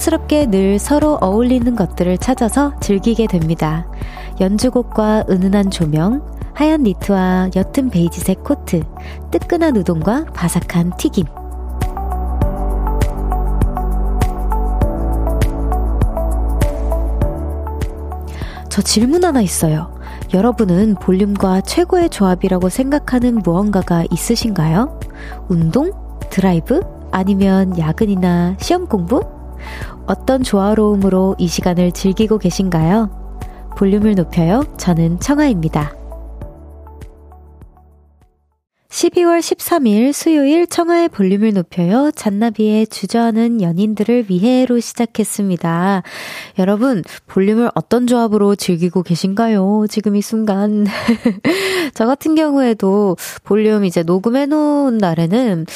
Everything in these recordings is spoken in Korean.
자연스럽게 늘 서로 어울리는 것들을 찾아서 즐기게 됩니다. 연주곡과 은은한 조명, 하얀 니트와 옅은 베이지색 코트, 뜨끈한 우동과 바삭한 튀김. 저 질문 하나 있어요. 여러분은 볼륨과 최고의 조합이라고 생각하는 무언가가 있으신가요? 운동? 드라이브? 아니면 야근이나 시험 공부? 어떤 조화로움으로 이 시간을 즐기고 계신가요? 볼륨을 높여요. 저는 청아입니다. 12월 13일 수요일 청하의 볼륨을 높여요. 잔나비의 주저하는 연인들을 위해로 시작했습니다. 여러분, 볼륨을 어떤 조합으로 즐기고 계신가요? 지금 이 순간. 저 같은 경우에도 볼륨 이제 녹음해놓은 날에는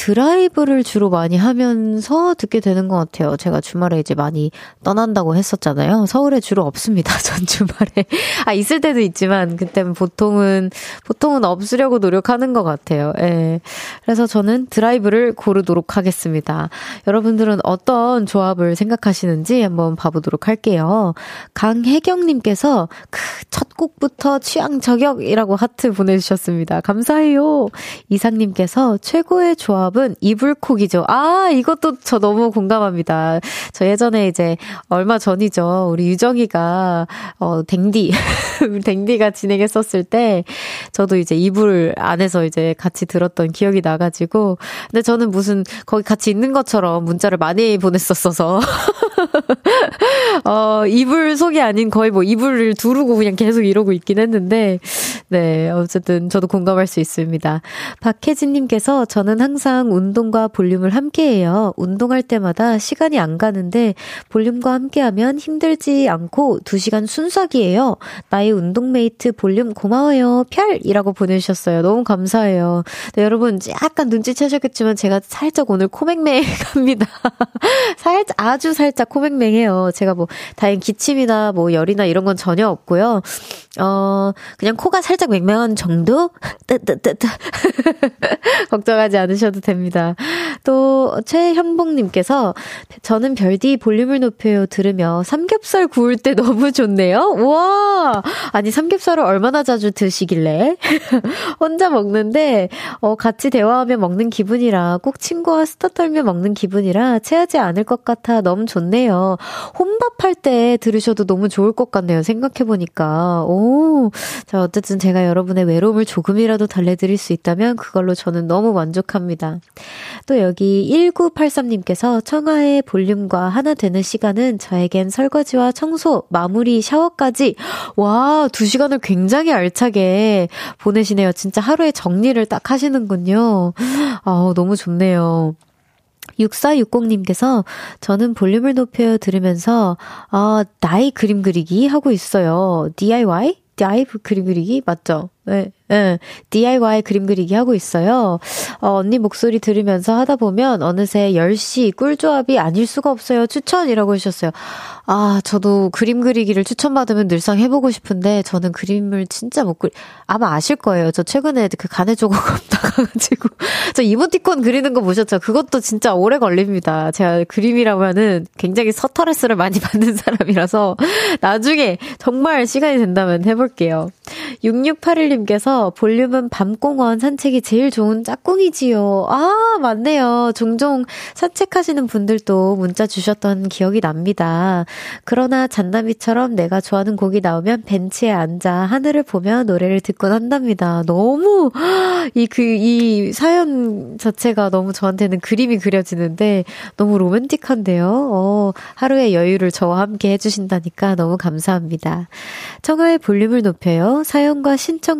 드라이브를 주로 많이 하면서 듣게 되는 것 같아요. 제가 주말에 이제 많이 떠난다고 했었잖아요. 서울에 주로 없습니다. 전 주말에. 아, 있을 때도 있지만, 그때는 보통은, 보통은 없으려고 노력하는 것 같아요. 예. 그래서 저는 드라이브를 고르도록 하겠습니다. 여러분들은 어떤 조합을 생각하시는지 한번 봐보도록 할게요. 강혜경님께서 그첫 곡부터 취향 저격이라고 하트 보내주셨습니다. 감사해요. 이상님께서 최고의 조합 조합은 이불콕이죠. 아, 이것도 저 너무 공감합니다. 저 예전에 이제 얼마 전이죠. 우리 유정이가, 어, 댕디, 댕디가 진행했었을 때, 저도 이제 이불 안에서 이제 같이 들었던 기억이 나가지고, 근데 저는 무슨 거기 같이 있는 것처럼 문자를 많이 보냈었어서, 어, 이불 속이 아닌 거의 뭐 이불을 두르고 그냥 계속 이러고 있긴 했는데, 네, 어쨌든 저도 공감할 수 있습니다. 박혜진님께서 저는 항상 운동과 볼륨을 함께해요. 운동할 때마다 시간이 안 가는데 볼륨과 함께하면 힘들지 않고 2시간 순삭이에요. 나의 운동메이트 볼륨 고마워요. 펼 이라고 보내주셨어요. 너무 감사해요. 네, 여러분 약간 눈치채셨겠지만 제가 살짝 오늘 코맹맹합니다. 살짝 아주 살짝 코맹맹해요. 제가 뭐 다행 기침이나 뭐 열이나 이런 건 전혀 없고요. 어 그냥 코가 살짝 살짝 맹맹한 정도? 뜨뜨뜨뜨. 걱정하지 않으셔도 됩니다. 또, 최현봉님께서, 저는 별디 볼륨을 높여요 들으며 삼겹살 구울 때 너무 좋네요? 우와! 아니, 삼겹살을 얼마나 자주 드시길래? 혼자 먹는데, 어, 같이 대화하며 먹는 기분이라, 꼭 친구와 스타 떨며 먹는 기분이라, 체하지 않을 것 같아 너무 좋네요. 혼밥할 때 들으셔도 너무 좋을 것 같네요. 생각해보니까. 오. 자, 어쨌든 제가 제가 여러분의 외로움을 조금이라도 달래드릴 수 있다면 그걸로 저는 너무 만족합니다. 또 여기 1983님께서 청하의 볼륨과 하나 되는 시간은 저에겐 설거지와 청소, 마무리, 샤워까지 와, 두 시간을 굉장히 알차게 보내시네요. 진짜 하루에 정리를 딱 하시는군요. 아, 너무 좋네요. 6460님께서 저는 볼륨을 높여 들으면서 아, 나이 그림 그리기 하고 있어요. DIY? DIY 그림 그리기 맞죠? 네. 응, DIY 그림 그리기 하고 있어요. 어, 언니 목소리 들으면서 하다 보면 어느새 10시 꿀조합이 아닐 수가 없어요. 추천이라고 해주셨어요. 아, 저도 그림 그리기를 추천받으면 늘상 해보고 싶은데 저는 그림을 진짜 못 그리, 아마 아실 거예요. 저 최근에 그 간의 조각 나가가지고. 저 이모티콘 그리는 거 보셨죠? 그것도 진짜 오래 걸립니다. 제가 그림이라면은 굉장히 서터레스를 많이 받는 사람이라서 나중에 정말 시간이 된다면 해볼게요. 6681님 께서 볼륨은 밤공원 산책이 제일 좋은 짝꿍이지요. 아, 맞네요. 종종 산책하시는 분들도 문자 주셨던 기억이 납니다. 그러나 잔나비처럼 내가 좋아하는 곡이 나오면 벤치에 앉아 하늘을 보며 노래를 듣곤 한답니다. 너무, 이, 그, 이 사연 자체가 너무 저한테는 그림이 그려지는데 너무 로맨틱한데요. 어, 하루의 여유를 저와 함께 해주신다니까 너무 감사합니다. 청하의 볼륨을 높여요. 사연과 신청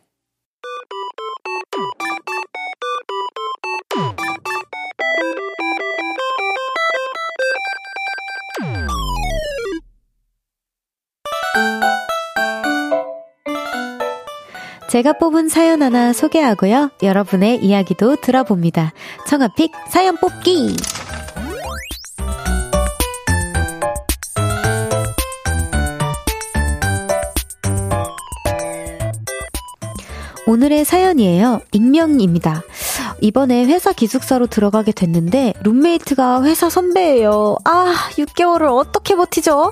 제가 뽑은 사연 하나 소개하고요. 여러분의 이야기도 들어봅니다. 청아픽 사연 뽑기! 오늘의 사연이에요. 익명입니다. 이번에 회사 기숙사로 들어가게 됐는데 룸메이트가 회사 선배예요. 아, 6개월을 어떻게 버티죠?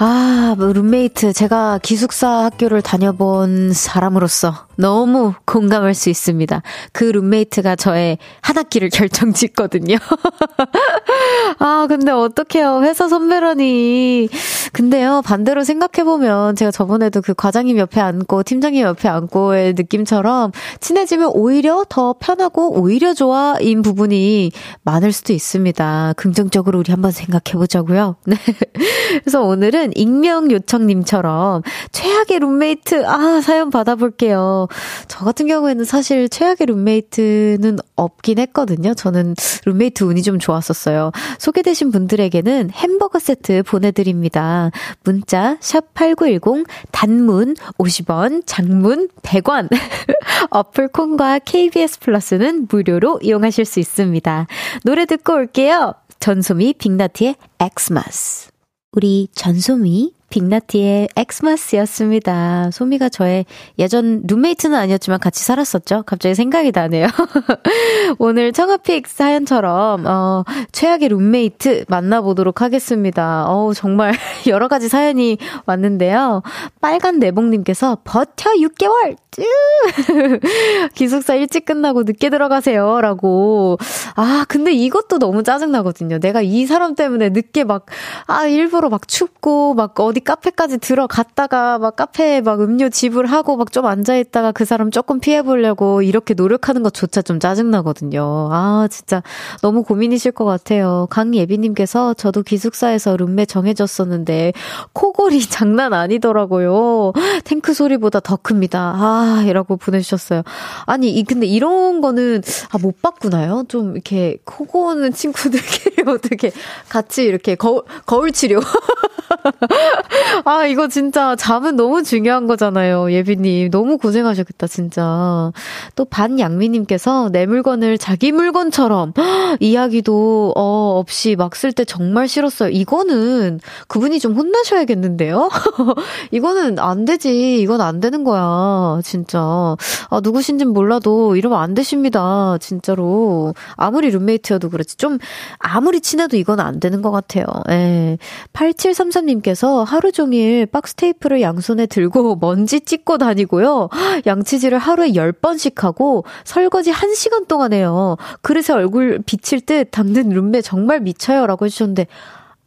아, 뭐 룸메이트. 제가 기숙사 학교를 다녀본 사람으로서 너무 공감할 수 있습니다. 그 룸메이트가 저의 한 학기를 결정 짓거든요. 아, 근데 어떡해요. 회사 선배라니. 근데요, 반대로 생각해보면 제가 저번에도 그 과장님 옆에 앉고 팀장님 옆에 앉고의 느낌처럼 친해지면 오히려 더 편하고 오히려 좋아인 부분이 많을 수도 있습니다. 긍정적으로 우리 한번 생각해보자고요. 네. 그래서 오늘은 익명 요청님처럼 최악의 룸메이트, 아, 사연 받아볼게요. 저 같은 경우에는 사실 최악의 룸메이트는 없긴 했거든요. 저는 룸메이트 운이 좀 좋았었어요. 소개되신 분들에게는 햄버거 세트 보내드립니다. 문자, 샵 8910, 단문 50원, 장문 100원. 어플 콩과 KBS 플러스는 무료로 이용하실 수 있습니다. 노래 듣고 올게요. 전소미 빅나티의 Xmas. 우리 전소미 빅나티의 Xmas였습니다. 소미가 저의 예전 룸메이트는 아니었지만 같이 살았었죠. 갑자기 생각이 나네요. 오늘 청하 pick 사연처럼 어, 최악의 룸메이트 만나보도록 하겠습니다. 어우 정말 여러 가지 사연이 왔는데요. 빨간 내복님께서 버텨 6개월 기숙사 일찍 끝나고 늦게 들어가세요. 라고. 아, 근데 이것도 너무 짜증 나거든요. 내가 이 사람 때문에 늦게 막, 아, 일부러 막 춥고, 막 어디 카페까지 들어갔다가, 막 카페에 막 음료 지불하고, 막 좀 앉아있다가 그 사람 조금 피해보려고 이렇게 노력하는 것조차 좀 짜증나거든요. 아, 진짜 너무 고민이실 것 같아요. 강예비님께서 저도 기숙사에서 룸메 정해졌었는데, 코골이 장난 아니더라고요. 탱크 소리보다 더 큽니다. 아, 아, 이라고 보내주셨어요. 아니, 이, 근데 이런 거는, 아, 못 바꾸나요? 좀 이렇게, 코 고는 친구들끼리 어떻게 같이 이렇게 거, 거울 치료. 아, 이거 진짜 잠은 너무 중요한 거잖아요. 예비님. 너무 고생하셨겠다, 진짜. 또 반양미님께서 내 물건을 자기 물건처럼 이야기도, 어, 없이 막 쓸 때 정말 싫었어요. 이거는 그분이 좀 혼나셔야겠는데요? 이거는 안 되지. 이건 안 되는 거야. 진짜. 아, 누구신진 몰라도 이러면 안 되십니다. 진짜로. 아무리 룸메이트여도 그렇지. 좀, 아무리 친해도 이건 안 되는 것 같아요. 예. 8733 님께서 하루 종일 박스 테이프를 양손에 들고 먼지 찍고 다니고요. 양치질을 하루에 10번씩 하고 설거지 1시간 동안 해요. 그래서 얼굴 비칠 듯 담는 룸메 정말 미쳐요. 라고 해주셨는데,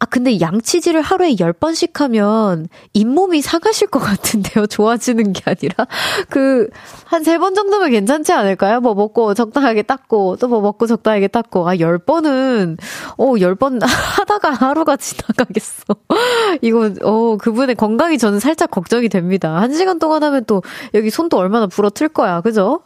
아, 근데 양치질을 하루에 10번씩 하면 잇몸이 상하실 것 같은데요. 좋아지는 게 아니라. 그, 한 3번 정도면 괜찮지 않을까요? 뭐 먹고 적당하게 닦고, 또 뭐 먹고 적당하게 닦고. 아, 10번은, 어, 10번 하다가 하루가 지나가겠어. 이거, 어, 그분의 건강이 저는 살짝 걱정이 됩니다. 한 시간 동안 하면 또 여기 손도 얼마나 부러틀 거야. 그죠?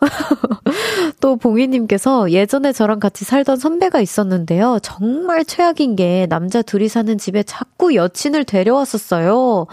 또 봉희님께서 예전에 저랑 같이 살던 선배가 있었는데요. 정말 최악인 게 남자 둘이 사는 사는 집에 자꾸 여친을 데려왔었어요.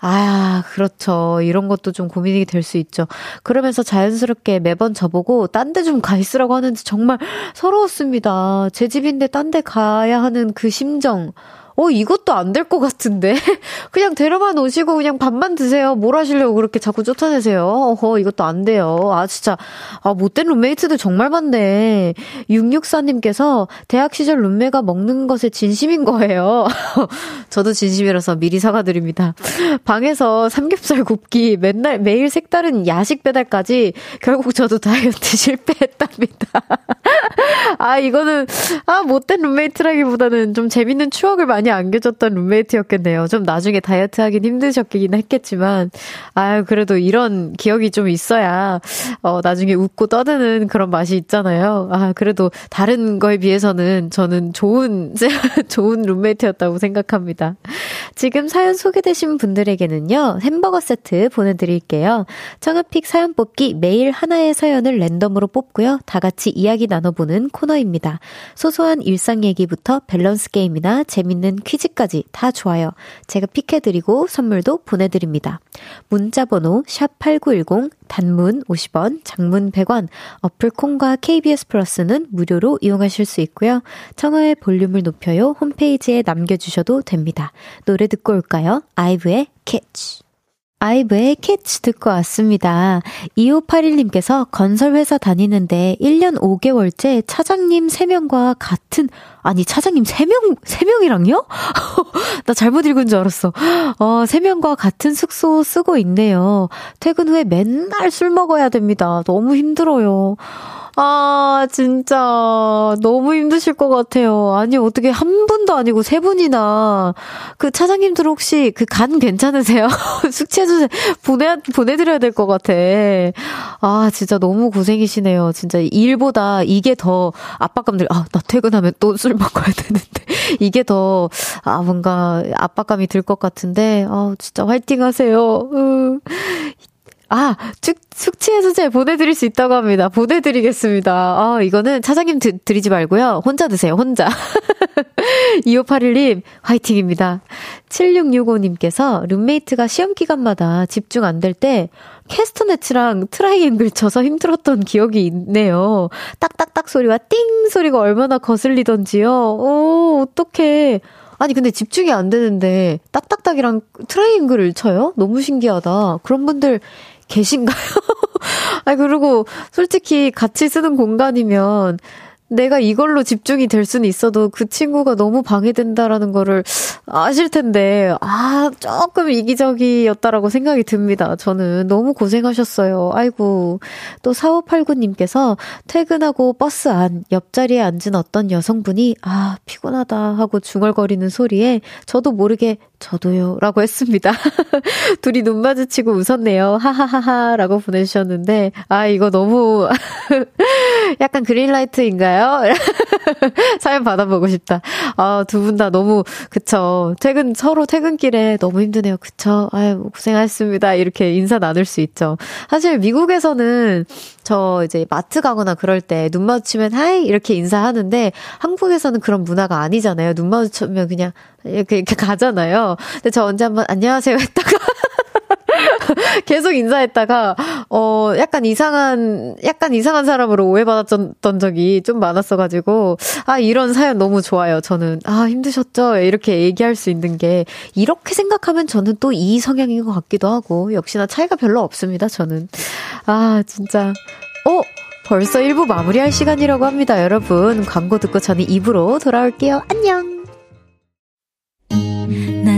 아, 그렇죠. 이런 것도 좀 고민이 될 수 있죠. 그러면서 자연스럽게 매번 저보고 딴 데 좀 가 있으라고 하는데 정말 서러웠습니다. 제 집인데 딴 데 가야 하는 그 심정. 어, 이것도 안 될 것 같은데? 그냥 데려만 오시고 그냥 밥만 드세요. 뭘 하시려고 그렇게 자꾸 쫓아내세요? 어허, 이것도 안 돼요. 아, 진짜. 아, 못된 룸메이트들 정말 많네. 664님께서 대학 시절 룸메가 먹는 것에 진심인 거예요. 저도 진심이라서 미리 사과드립니다. 방에서 삼겹살 굽기, 맨날, 매일 색다른 야식 배달까지 결국 저도 다이어트 실패했답니다. 아, 이거는, 아, 못된 룸메이트라기보다는 좀 재밌는 추억을 많이 안겨줬던 룸메이트였겠네요. 좀 나중에 다이어트 하긴 힘드셨긴 했겠지만, 아유, 그래도 이런 기억이 좀 있어야, 어, 나중에 웃고 떠드는 그런 맛이 있잖아요. 아, 그래도 다른 거에 비해서는 저는 좋은, 좋은 룸메이트였다고 생각합니다. 지금 사연 소개되신 분들에게는요, 햄버거 세트 보내드릴게요. 청아픽 사연 뽑기 매일 하나의 사연을 랜덤으로 뽑고요. 다 같이 이야기 나눠보는 코너입니다. 소소한 일상 얘기부터 밸런스 게임이나 재밌는 퀴즈까지 다 좋아요. 제가 pick해드리고 선물도 보내드립니다. 문자번호 샵8910 단문 50원, 장문 100원, 어플 콩과 KBS 플러스는 무료로 이용하실 수 있고요. 청하의 볼륨을 높여요 홈페이지에 남겨주셔도 됩니다. 노래 듣고 올까요? 아이브의 키치. 아이브의 키치 듣고 왔습니다. 2581님께서 건설회사 다니는데 1년 5개월째 차장님 3명과 같은, 아니, 차장님 3명, 3명이랑요? 나 잘못 읽은 줄 알았어. 어, 3명과 같은 숙소 쓰고 있네요. 퇴근 후에 맨날 술 먹어야 됩니다. 너무 힘들어요. 아, 진짜 너무 힘드실 것 같아요. 아니, 어떻게 한 분도 아니고 세 분이나 그 차장님들 혹시 그 간 괜찮으세요? 숙취해주세요. 보내, 보내 드려야 될 것 같아. 아, 진짜 너무 고생이시네요. 진짜 일보다 이게 더 압박감 들, 아, 나 퇴근하면 또 술 먹어야 되는데. 이게 더, 아, 뭔가 압박감이 들 것 같은데, 아, 진짜 화이팅 하세요. 으. 아, 축, 숙취해소제 보내드릴 수 있다고 합니다. 보내드리겠습니다. 아, 이거는 차장님 드, 드리지 말고요. 혼자 드세요, 혼자. 2581님, 화이팅입니다. 7665님께서 룸메이트가 시험 기간마다 집중 안 될 때 캐스터네츠랑 트라이앵글 쳐서 힘들었던 기억이 있네요. 딱딱딱 소리와 띵 소리가 얼마나 거슬리던지요. 오, 어떡해. 아니, 근데 집중이 안 되는데 딱딱딱이랑 트라이앵글을 쳐요? 너무 신기하다. 그런 분들 계신가요? 아, 그리고 솔직히 같이 쓰는 공간이면 내가 이걸로 집중이 될 수는 있어도 그 친구가 너무 방해된다라는 거를 아실 텐데, 아, 조금 이기적이었다라고 생각이 듭니다. 저는 너무 고생하셨어요. 아이고. 또 4589님께서 퇴근하고 버스 안, 옆자리에 앉은 어떤 여성분이, 아, 피곤하다 하고 중얼거리는 소리에 저도 모르게 저도요. 라고 했습니다. 둘이 눈 마주치고 웃었네요. 하하하하. 라고 보내주셨는데, 아, 이거 너무, 약간 그린라이트인가요? 사연 받아보고 싶다. 아, 두 분 다 너무, 그쵸. 퇴근, 서로 퇴근길에 너무 힘드네요. 그쵸. 아유, 고생하셨습니다. 이렇게 인사 나눌 수 있죠. 사실 미국에서는 저 이제 마트 가거나 그럴 때 눈 마주치면 하이! 이렇게 인사하는데, 한국에서는 그런 문화가 아니잖아요. 눈 마주치면 그냥 이렇게, 이렇게 가잖아요. 근데 저 언제 한번 안녕하세요 했다가 계속 인사했다가 어 약간 이상한 약간 이상한 사람으로 오해받았던 적이 좀 많았어 가지고 아 이런 사연 너무 좋아요. 저는 아 힘드셨죠 이렇게 얘기할 수 있는 게 이렇게 생각하면 저는 또 이 성향인 것 같기도 하고 역시나 차이가 별로 없습니다. 저는 아 진짜 어 벌써 1부 마무리할 시간이라고 합니다, 여러분. 광고 듣고 저는 2부로 돌아올게요. 안녕!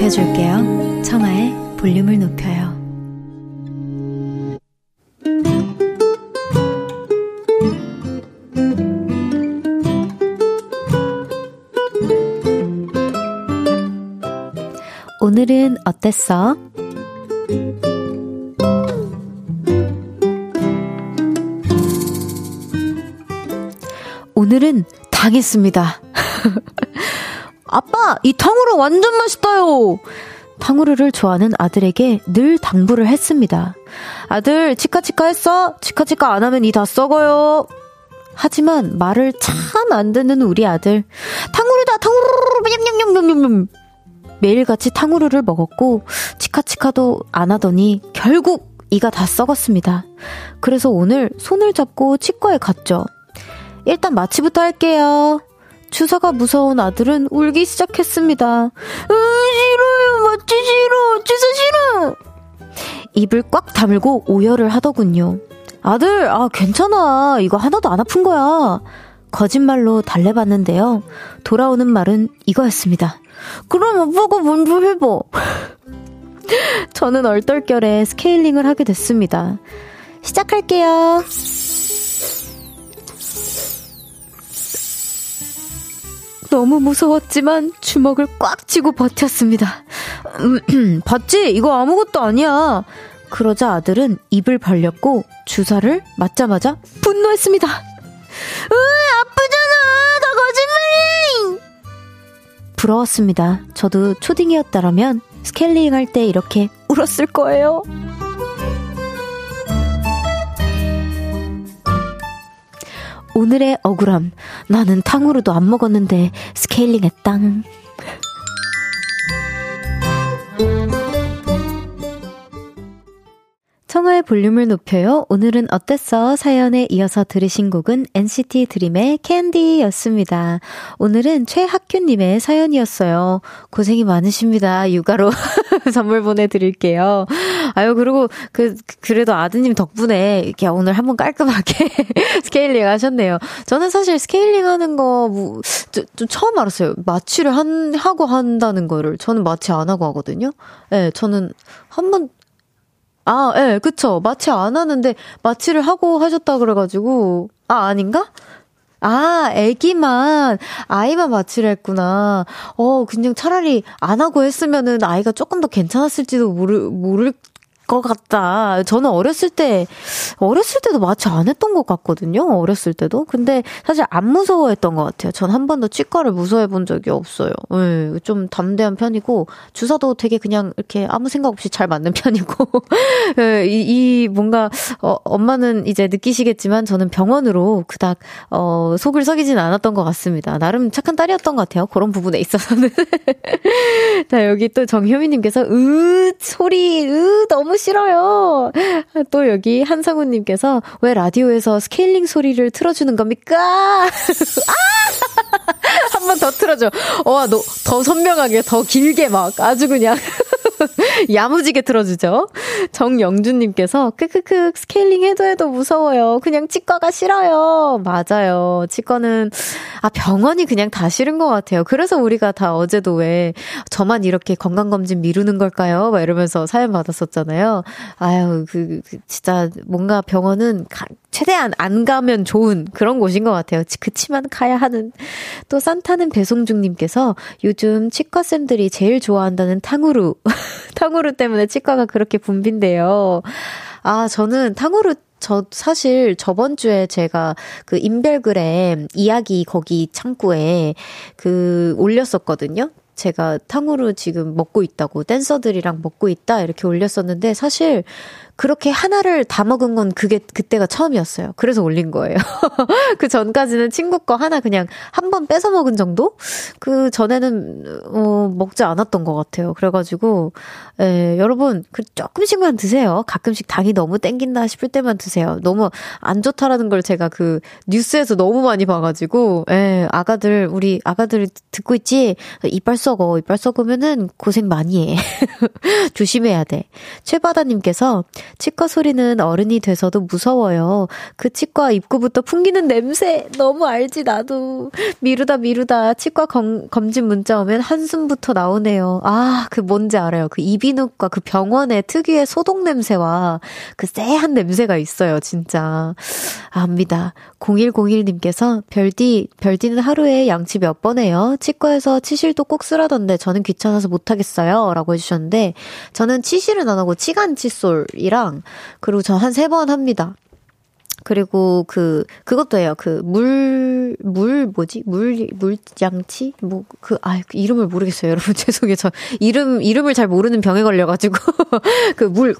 높여줄게요. 청하의 볼륨을 높여요. 오늘은 어땠어? 오늘은 당했습니다. 아빠, 이 탕후루 완전 맛있어요! 탕후루를 좋아하는 아들에게 늘 당부를 했습니다. 아들, 치카치카 했어? 치카치카 안 하면 이 다 썩어요. 하지만 말을 참 안 듣는 우리 아들. 탕후루다, 탕후루, 냠냠냠냠냠. 매일같이 탕후루를 먹었고, 치카치카도 안 하더니 결국 이가 다 썩었습니다. 그래서 오늘 손을 잡고 치과에 갔죠. 일단 마취부터 할게요. 주사가 무서운 아들은 울기 시작했습니다. 으, 싫어요. 마취 싫어. 주사 싫어. 입을 꽉 다물고 오열을 하더군요. 아들, 아, 괜찮아. 이거 하나도 안 아픈 거야. 거짓말로 달래봤는데요. 돌아오는 말은 이거였습니다. 그럼 오빠가 먼저 해봐. 저는 얼떨결에 스케일링을 하게 됐습니다. 시작할게요. 너무 무서웠지만 주먹을 꽉 쥐고 버텼습니다. 봤지? 이거 아무것도 아니야. 그러자 아들은 입을 벌렸고 주사를 맞자마자 분노했습니다. 으, 아프잖아! 다 거짓말이! 부러웠습니다. 저도 초딩이었다라면 스케일링 할 때 이렇게 울었을 거예요. 오늘의 억울함. 나는 탕후루도 안 먹었는데 스케일링 했당. 청하의 볼륨을 높여요. 오늘은 어땠어? 사연에 이어서 들으신 곡은 NCT 드림의 캔디였습니다. 오늘은 최학규님의 사연이었어요. 고생이 많으십니다. 육아로 선물 보내드릴게요. 아유, 그리고 그, 그래도 아드님 덕분에 이렇게 오늘 한번 깔끔하게 스케일링 하셨네요. 저는 사실 스케일링 하는 거, 뭐, 좀, 좀 처음 알았어요. 마취를 한, 하고 한다는 거를. 저는 마취 안 하고 하거든요. 예, 네, 저는 한 번 아, 예, 네, 그쵸. 마취 안 하는데 마취를 하고 하셨다 그래가지고. 아, 아닌가? 아, 애기만, 아이만 마취를 했구나. 어, 그냥 차라리 안 하고 했으면은 아이가 조금 더 괜찮았을지도 모르, 모를 것 같다. 저는 어렸을 때, 어렸을 때도 마취 안 했던 것 같거든요. 어렸을 때도. 근데 사실 안 무서워했던 것 같아요. 전 한 번도 치과를 무서워해 본 적이 없어요. 네, 좀 담대한 편이고, 주사도 되게 그냥 이렇게 아무 생각 없이 잘 맞는 편이고, 네, 이, 이, 뭔가, 어, 엄마는 이제 느끼시겠지만 저는 병원으로 그닥, 어, 속을 썩이진 않았던 것 같습니다. 나름 착한 딸이었던 것 같아요. 그런 부분에 있어서는. 자, 여기 또 정효미님께서, 으, 소리, 으, 너무 싫어요. 또 여기 한상우님께서 왜 라디오에서 스케일링 소리를 틀어주는 겁니까? 아! 한 번 더 틀어줘. 와, 너, 더 선명하게, 더 길게 막 아주 그냥. 야무지게 틀어주죠. 정영준님께서, 크크크, 스케일링 해도 해도 무서워요. 그냥 치과가 싫어요. 맞아요. 치과는, 아, 병원이 그냥 다 싫은 것 같아요. 그래서 우리가 다 어제도 왜, 저만 이렇게 건강검진 미루는 걸까요? 막 이러면서 사연 받았었잖아요. 아유, 그, 그 진짜 뭔가 병원은 가, 최대한 안 가면 좋은 그런 곳인 것 같아요. 그치만 가야 하는. 또 산타는 배송 중님께서 요즘 치과쌤들이 제일 좋아한다는 탕후루. 탕후루 때문에 치과가 그렇게 붐빈대요. 아, 저는 탕후루 저 사실 저번 주에 제가 그 인별그램 이야기 거기 창구에 그 올렸었거든요. 제가 탕후루 지금 먹고 있다고 댄서들이랑 먹고 있다 이렇게 올렸었는데 사실 그렇게 하나를 다 먹은 건 그게 그때가 처음이었어요. 그래서 올린 거예요. 그 전까지는 친구 거 하나 그냥 한 번 뺏어 먹은 정도? 그 전에는 어 먹지 않았던 것 같아요. 그래가지고 예, 여러분 그 조금씩만 드세요. 가끔씩 당이 너무 땡긴다 싶을 때만 드세요. 너무 안 좋다라는 걸 제가 그 뉴스에서 너무 많이 봐가지고 예, 아가들 우리 아가들 듣고 있지? 이빨 썩어 이빨 썩으면은 고생 많이 해. 조심해야 돼. 최바다님께서 치과 소리는 어른이 돼서도 무서워요. 그 치과 입구부터 풍기는 냄새 너무 알지 나도. 미루다 미루다 치과 검, 검진 문자 오면 한숨부터 나오네요. 아, 그 뭔지 알아요. 그 이비인후과 그 병원의 특유의 소독 냄새와 그 쎄한 냄새가 있어요, 진짜. 압니다. 0101님께서 별디, 별디는 하루에 양치 몇 번 해요? 치과에서 치실도 꼭 쓰라던데 저는 귀찮아서 못 하겠어요. 라고 해 주셨는데 저는 치실은 안 하고 치간 칫솔이 라랑 그리고 저 한 세 번 합니다. 그리고 그 그것도 해요. 그 물물 뭐지? 물 물장치? 뭐 그 아, 그 이름을 모르겠어요. 여러분 죄송해요. 저 이름 이름을 잘 모르는 병에 걸려 가지고 그물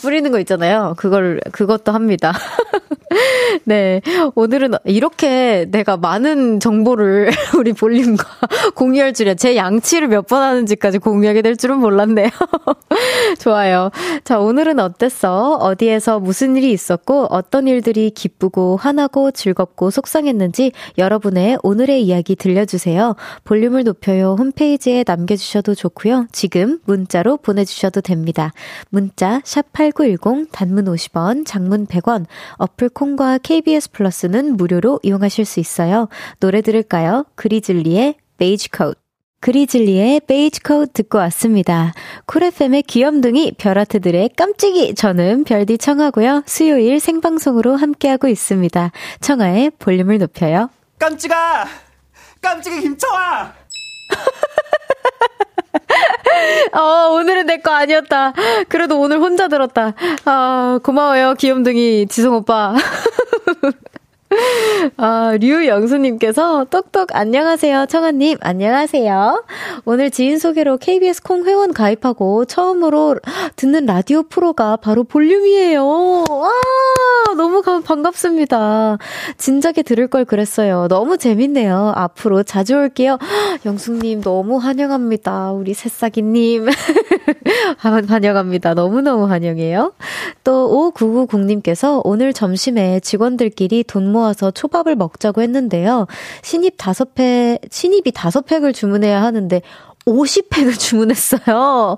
뿌리는 거 있잖아요. 그걸 그것도 합니다. 네. 오늘은 이렇게 내가 많은 정보를 우리 볼륨과 공유할 줄이야. 제 양치를 몇 번 하는지까지 공유하게 될 줄은 몰랐네요. 좋아요. 자, 오늘은 어땠어? 어디에서 무슨 일이 있었고 어떤 일들이 무엇이 기쁘고 화나고 즐겁고 속상했는지 여러분의 오늘의 이야기 들려주세요. 볼륨을 높여요 홈페이지에 남겨주셔도 좋고요. 지금 문자로 보내주셔도 됩니다. 문자 샵8910 단문 50원, 장문 100원, 어플 콩과 KBS 플러스는 무료로 이용하실 수 있어요. 노래 들을까요? 그리즐리의 베이지 코트. 그리즐리의 베이지 코트 듣고 왔습니다. 쿨FM의 귀염둥이 별아트들의 깜찍이 저는 별디 청하고요. 수요일 생방송으로 함께하고 있습니다. 청하의 볼륨을 높여요. 깜찍아! 깜찍이 김청아! 어, 오늘은 내 거 아니었다. 그래도 오늘 혼자 들었다. 아, 고마워요, 귀염둥이 지성 오빠. 아, 류영수님께서 똑똑 안녕하세요. 청아님 안녕하세요. 오늘 지인 소개로 KBS 콩 회원 가입하고 처음으로 듣는 라디오 프로가 바로 볼륨이에요. 와, 너무 반갑습니다. 진작에 들을 걸 그랬어요. 너무 재밌네요. 앞으로 자주 올게요. 영숙님 너무 환영합니다. 우리 새싹이님. 환영합니다. 너무너무 환영해요. 또 5990님께서 오늘 점심에 직원들끼리 돈 모아서 초밥을 먹자고 했는데요. 신입 다섯 팩, 신입이 다섯 팩을 주문해야 하는데 50팩을 주문했어요.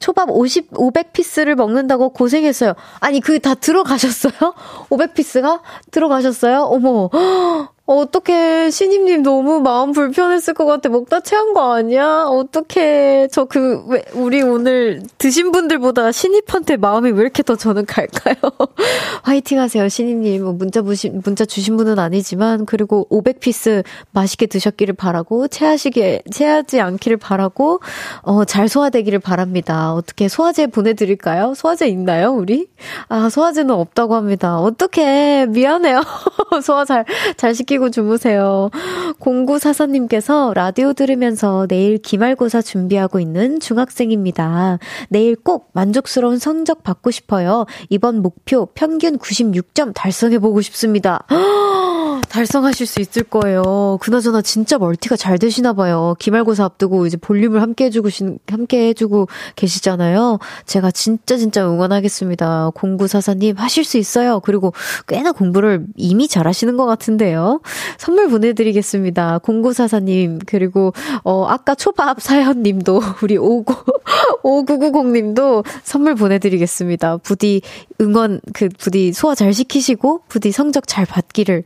초밥 50, 500피스를 먹는다고 고생했어요. 아니, 그게 다 들어가셨어요? 500피스가? 들어가셨어요? 어머. 어떡해. 신임님 너무 마음 불편했을 것 같아. 먹다 체한 거 아니야? 어떡해. 저 그, 왜, 우리 오늘 드신 분들보다 신입한테 마음이 왜 이렇게 더 저는 갈까요? 화이팅 하세요, 신임님. 뭐 문자 부신, 문자 주신 분은 아니지만, 그리고 500피스 맛있게 드셨기를 바라고, 체하시게, 체하지 않기를 바라고, 어, 잘 소화되기를 바랍니다. 어떻게 소화제 보내드릴까요? 소화제 있나요, 우리? 아, 소화제는 없다고 합니다. 어떡해. 미안해요. 소화 잘, 잘 시키고 주무세요. 0944님께서 라디오 들으면서 내일 기말고사 준비하고 있는 중학생입니다. 내일 꼭 만족스러운 성적 받고 싶어요. 이번 목표 평균 96점 달성해보고 싶습니다. 달성하실 수 있을 거예요. 그나저나 진짜 멀티가 잘 되시나 봐요. 기말고사 앞두고 이제 볼륨을 함께 해주고, 함께 해주고 계시잖아요. 제가 진짜 진짜 응원하겠습니다. 0944님 하실 수 있어요. 그리고 꽤나 공부를 이미 잘 하시는 것 같은데요. 선물 보내드리겠습니다. 0944님, 그리고, 어, 아까 초밥 사연님도, 우리 59, 5990님도 선물 보내드리겠습니다. 부디 응원, 그, 부디 소화 잘 시키시고, 부디 성적 잘 받기를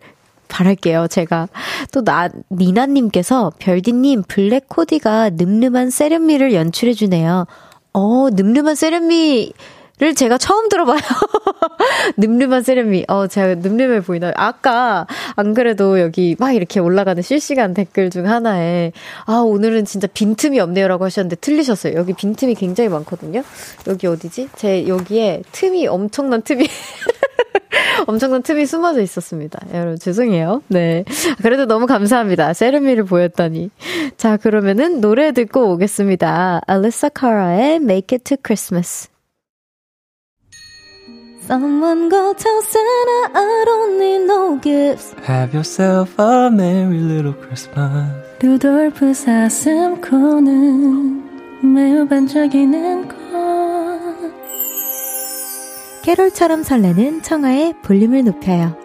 바랄게요, 제가. 또, 나, 니나님께서, 별디님, 블랙 코디가 늠름한 세련미를 연출해주네요. 어, 늠름한 세련미, 를 제가 처음 들어봐요. 늠름한 세련미. 어, 제가 늠름해 보이나요? 아까, 안 그래도 여기 막 이렇게 올라가는 실시간 댓글 중 하나에, 아, 오늘은 진짜 빈틈이 없네요라고 하셨는데 틀리셨어요. 여기 빈틈이 굉장히 많거든요? 여기 어디지? 제 여기에 틈이, 엄청난 틈이. 엄청난 틈이 숨어져 있었습니다. 여러분, 죄송해요. 네. 그래도 너무 감사합니다. 세르미를 보였더니. 자, 그러면은 노래 듣고 오겠습니다. 알리사 카라의 Make It to Christmas. Someone go tell Santa I don't need no gifts. Have yourself a merry little Christmas. 루돌프 사슴코는 매우 반짝이는 것. 캐롤처럼 설레는 청하의 볼륨을 높여요.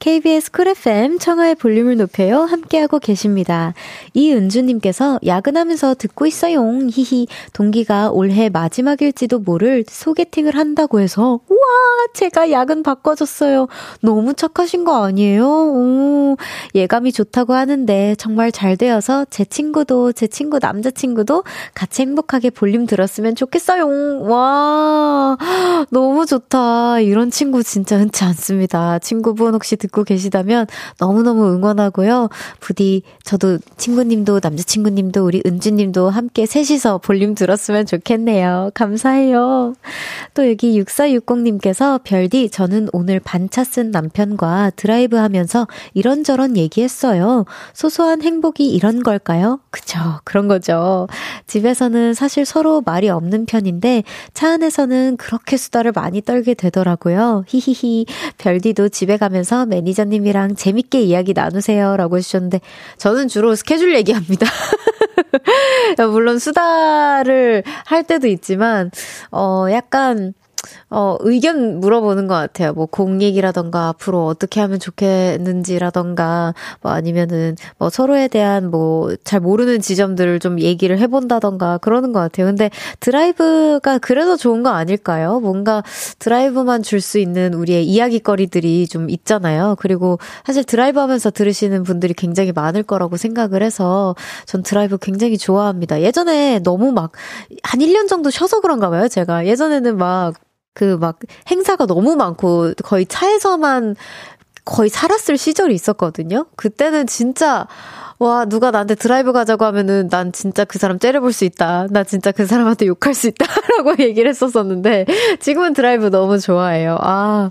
KBS 쿨 FM 청하의 볼륨을 높여요. 함께하고 계십니다. 이은주님께서 야근하면서 듣고 있어요. 히히. 동기가 올해 마지막일지도 모를 소개팅을 한다고 해서, 우와, 제가 야근 바꿔줬어요. 너무 착하신 거 아니에요? 오, 예감이 좋다고 하는데 정말 잘 되어서 제 친구도, 제 친구 남자친구도 같이 행복하게 볼륨 들었으면 좋겠어요. 와, 너무 좋다. 이런 친구 진짜 흔치 않습니다. 친구분 혹시 듣 듣고 계시다면 너무너무 응원하고요. 부디 저도 친구님도 남자친구님도 우리 은주님도 함께 셋이서 볼륨 들었으면 좋겠네요. 감사해요. 또 여기 6460님께서 별디 저는 오늘 반차 쓴 남편과 드라이브 하면서 이런저런 얘기했어요. 소소한 행복이 이런 걸까요? 그쵸. 그런 거죠. 집에서는 사실 서로 말이 없는 편인데 차 안에서는 그렇게 수다를 많이 떨게 되더라고요. 히히히. 별디도 집에 가면서 매 매니저님이랑 재밌게 이야기 나누세요. 라고 해주셨는데, 저는 주로 스케줄 얘기합니다. 물론 수다를 할 때도 있지만, 어, 약간, 어, 의견 물어보는 것 같아요. 뭐, 공 얘기라던가, 앞으로 어떻게 하면 좋겠는지라던가, 뭐, 아니면은, 뭐, 서로에 대한 뭐, 잘 모르는 지점들을 좀 얘기를 해본다던가, 그러는 것 같아요. 근데 드라이브가 그래서 좋은 거 아닐까요? 뭔가 드라이브만 줄 수 있는 우리의 이야기거리들이 좀 있잖아요. 그리고 사실 드라이브 하면서 들으시는 분들이 굉장히 많을 거라고 생각을 해서, 전 드라이브 굉장히 좋아합니다. 예전에 너무 막, 한 1년 정도 쉬어서 그런가 봐요, 제가. 예전에는 막, 그 막 행사가 너무 많고 거의 차에서만 거의 살았을 시절이 있었거든요. 그때는 진짜 와, 누가 나한테 드라이브 가자고 하면은 난 진짜 그 사람 째려볼 수 있다. 나 진짜 그 사람한테 욕할 수 있다. 라고 얘기를 했었었는데, 지금은 드라이브 너무 좋아해요. 아,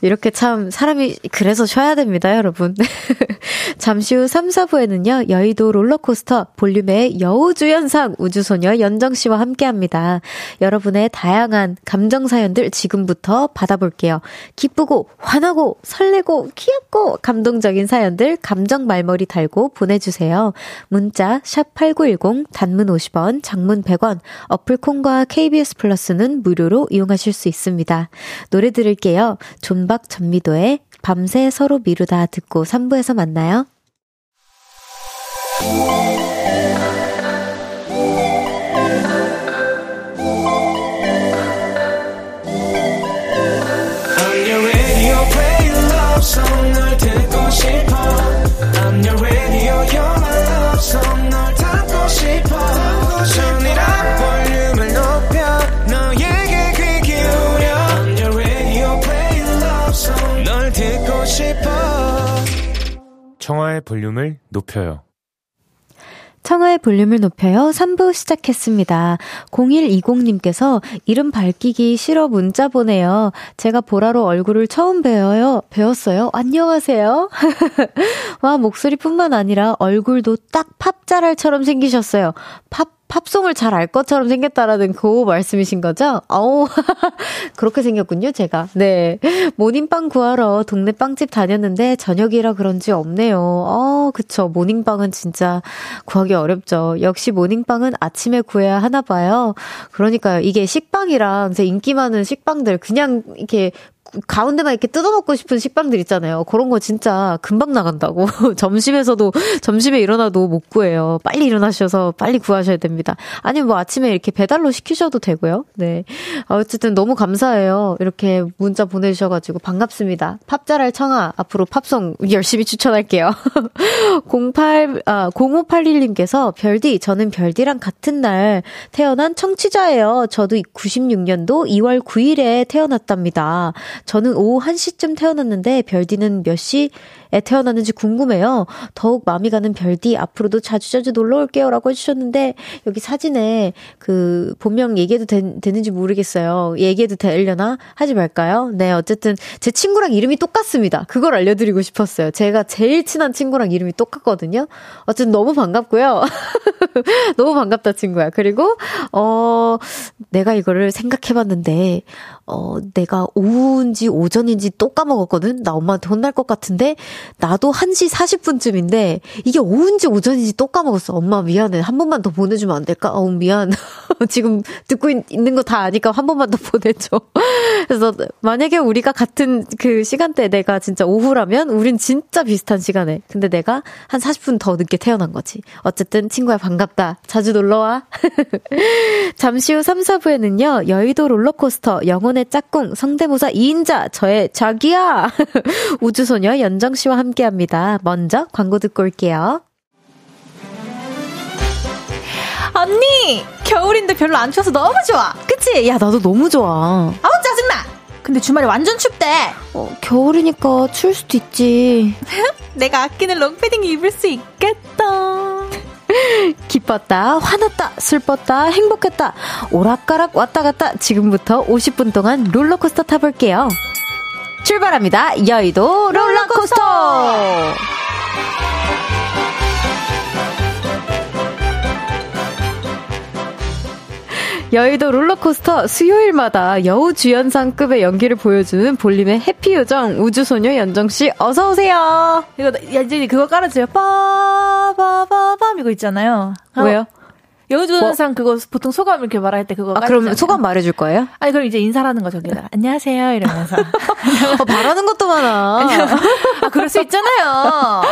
이렇게 참 사람이 그래서 쉬어야 됩니다, 여러분. 잠시 후 3, 4부에는요, 여의도 롤러코스터 볼륨의 여우주연상 우주소녀 연정씨와 함께 합니다. 여러분의 다양한 감정사연들 지금부터 받아볼게요. 기쁘고, 화나고, 설레고, 귀엽고, 감동적인 사연들 감정 말머리 달고 보내 보내 주세요. 문자 샵8910 단문 50원, 장문 100원, 어플 콩과 KBS 플러스는 무료로 이용하실 수 있습니다. 노래 들을게요. 존박 전미도의 밤새 서로 미루다 듣고 3부에서 만나요. 청하의 볼륨을 높여요. 청하의 볼륨을 높여요. 3부 시작했습니다. 0120님께서 이름 밝히기 싫어 문자 보내요. 제가 보라로 얼굴을 처음 배워요. 배웠어요. 안녕하세요. 와, 목소리뿐만 아니라 얼굴도 딱 팝자랄처럼 생기셨어요. 팝 팝송을 잘 알 것처럼 생겼다라는 그 말씀이신 거죠? 아우, 그렇게 생겼군요, 제가. 네. 모닝빵 구하러 동네 빵집 다녔는데 저녁이라 그런지 없네요. 어, 그쵸. 모닝빵은 진짜 구하기 어렵죠. 역시 모닝빵은 아침에 구해야 하나 봐요. 그러니까요. 이게 식빵이랑 인기 많은 식빵들 그냥 이렇게 가운데만 이렇게 뜯어먹고 싶은 식빵들 있잖아요. 그런 거 진짜 금방 나간다고. 점심에서도, 점심에 일어나도 못 구해요. 빨리 일어나셔서 빨리 구하셔야 됩니다. 아니면 뭐 아침에 이렇게 배달로 시키셔도 되고요. 네. 어쨌든 너무 감사해요. 이렇게 문자 보내주셔가지고 반갑습니다. 팝자랄 청아, 앞으로 팝송 열심히 추천할게요. 08, 아, 0581님께서 별디, 저는 별디랑 같은 날 태어난 청취자예요. 저도 96년도 2월 9일에 태어났답니다. 저는 오후 1시쯤 태어났는데 별디는 몇 시에 태어났는지 궁금해요. 더욱 마음이 가는 별디 앞으로도 자주자주 놀러 올게요 라고 해주셨는데 여기 사진에 그 본명 얘기해도 되, 되는지 모르겠어요. 얘기해도 되려나? 하지 말까요? 네 어쨌든 제 친구랑 이름이 똑같습니다. 그걸 알려드리고 싶었어요. 제가 제일 친한 친구랑 이름이 똑같거든요. 어쨌든 너무 반갑고요. 너무 반갑다 친구야. 그리고 어 내가 이거를 생각해봤는데 어 내가 오후인지 오전인지 또 까먹었거든. 나 엄마한테 혼날 것 같은데 나도 1시 40분쯤인데 이게 오후인지 오전인지 또 까먹었어. 엄마 미안해. 한 번만 더 보내주면 안 될까? 어우 미안. 지금 듣고 있, 는 거 다 아니까 한 번만 더 보내줘. 그래서 만약에 우리가 같은 그 시간대 내가 진짜 오후라면 우린 진짜 비슷한 시간에. 근데 내가 한 40분 더 늦게 태어난 거지. 어쨌든 친구야 반갑다. 자주 놀러와. 잠시 후 3, 4부에는요. 여의도 롤러코스터 영혼의 짝꿍 성대모사 2인자 저의 자기야. 우주소녀 연정씨와 함께 합니다. 먼저 광고 듣고 올게요. 언니! 겨울인데 별로 안 추워서 너무 좋아! 그치? 야, 나도 너무 좋아. 아우, 짜증나! 근데 주말에 완전 춥대! 어, 겨울이니까 추울 수도 있지. 내가 아끼는 롱패딩 입을 수 있겠다. 기뻤다, 화났다, 슬펐다, 행복했다, 오락가락 왔다 갔다 지금부터 50분 동안 롤러코스터 타볼게요. 출발합니다. 여의도 롤러코스터! 여의도 롤러코스터 수요일마다 여우주연상급의 연기를 보여주는 볼림의 해피요정 우주소녀 연정씨 어서오세요. 이거, 야, 이제 그거 깔아주세요. 빠바바밤 이거 있잖아요. 왜요? 여우주연상 그거 보통 소감 이렇게 말할 때 그거. 아, 그럼. 소감 말해줄 거예요? 아니 그럼 이제 인사하는 거 저기다. 안녕하세요 이러면서. 어, 말하는 것도 많아. 아 그럴 수 있잖아요.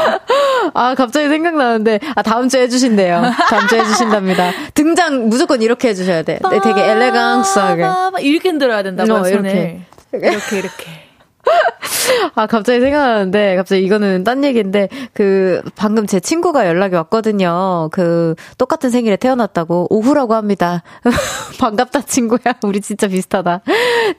아, 갑자기 생각나는데, 아, 다음 주에 해주신대요. 다음 주에 해주신답니다. 등장 무조건 이렇게 해주셔야 돼. 네, 되게 엘레강스하게. 빠바바 이렇게 흔들어야 된다고 어. 이렇게. 이렇게 이렇게. 아, 갑자기 생각나는데, 갑자기 이거는 딴 얘기인데, 그, 방금 제 친구가 연락이 왔거든요. 그, 똑같은 생일에 태어났다고, 오후라고 합니다. 반갑다, 친구야. 우리 진짜 비슷하다.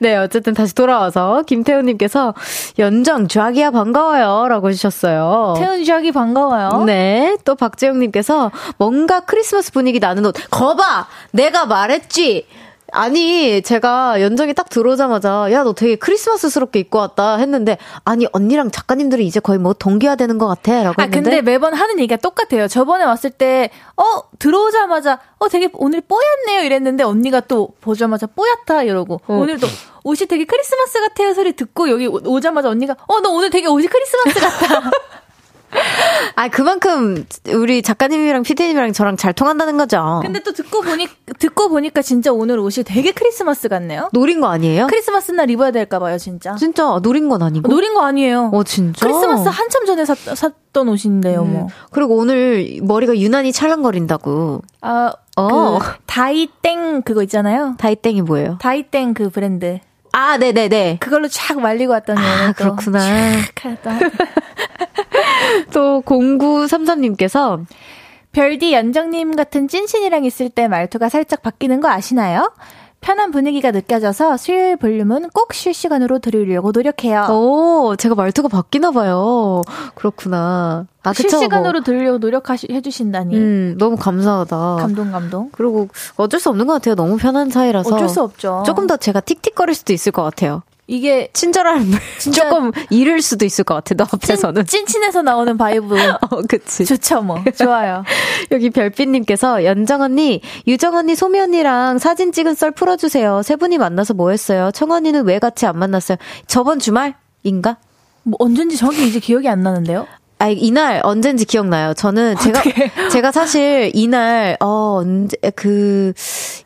네, 어쨌든 다시 돌아와서, 김태우님께서, 연정, 쥐기야 반가워요. 라고 해주셨어요. 태훈 쥐기 반가워요. 네. 또 박재영님께서 뭔가 크리스마스 분위기 나는 옷. 거봐! 내가 말했지! 아니, 제가 연정이 딱 들어오자마자, 야, 너 되게 크리스마스스럽게 입고 왔다 했는데, 아니, 언니랑 작가님들이 이제 거의 뭐 동기화 되는 것 같아. 라고 아, 했는데. 근데 매번 하는 얘기가 똑같아요. 저번에 왔을 때, 어, 들어오자마자, 어, 되게 오늘 뽀얗네요. 이랬는데, 언니가 또 보자마자 뽀얗다. 이러고, 어. 오늘도 옷이 되게 크리스마스 같아요. 소리 듣고, 여기 오- 오자마자 언니가, 어, 너 오늘 되게 옷이 크리스마스 같다. 아, 그만큼 우리 작가님이랑 피디님이랑 저랑 잘 통한다는 거죠. 근데 또 듣고 보니, 듣고 보니까 진짜 오늘 옷이 되게 크리스마스 같네요. 노린 거 아니에요? 크리스마스 날 입어야 될까 봐요, 진짜. 진짜 노린 건 아니고. 노린 거 아니에요. 어, 진짜? 크리스마스 한참 전에 샀, 샀던 옷인데요, 뭐. 음. 그리고 오늘 머리가 유난히 찰랑거린다고. 아, 어. 그, 다이땡 그거 있잖아요. 다이땡이 뭐예요? 다이땡 그 브랜드. 아, 네네네. 그걸로 쫙 말리고 왔더니 아, 그렇구나. 또 0933님께서 별디 연정님 같은 찐친이랑 있을 때 말투가 살짝 바뀌는 거 아시나요? 편한 분위기가 느껴져서 수요일 볼륨은 꼭 실시간으로 들으려고 노력해요. 오, 제가 말투가 바뀌나 봐요. 그렇구나. 아, 그쵸, 실시간으로 뭐. 들으려고 노력해주신다니. 음, 너무 감사하다. 감동, 감동. 그리고 어쩔 수 없는 것 같아요. 너무 편한 사이라서. 어쩔 수 없죠. 조금 더 제가 틱틱거릴 수도 있을 것 같아요. 이게 친절함을 조금 잃을 수도 있을 것 같아. 너 앞에서는. 찐, 찐친에서 나오는 vibe. 어, 그치. 좋죠, 뭐. 좋아요. 여기 별빛님께서 연정 언니, 유정 언니, 소미 언니랑 사진 찍은 썰 풀어주세요. 세 분이 만나서 뭐 했어요? 청 언니는 왜 같이 안 만났어요? 저번 주말 인가? 뭐 언젠지 정확히 이제 기억이 안 나는데요? 아, 이날 언젠지 기억나요. 저는 제가 제가 사실 이날 어 언제 그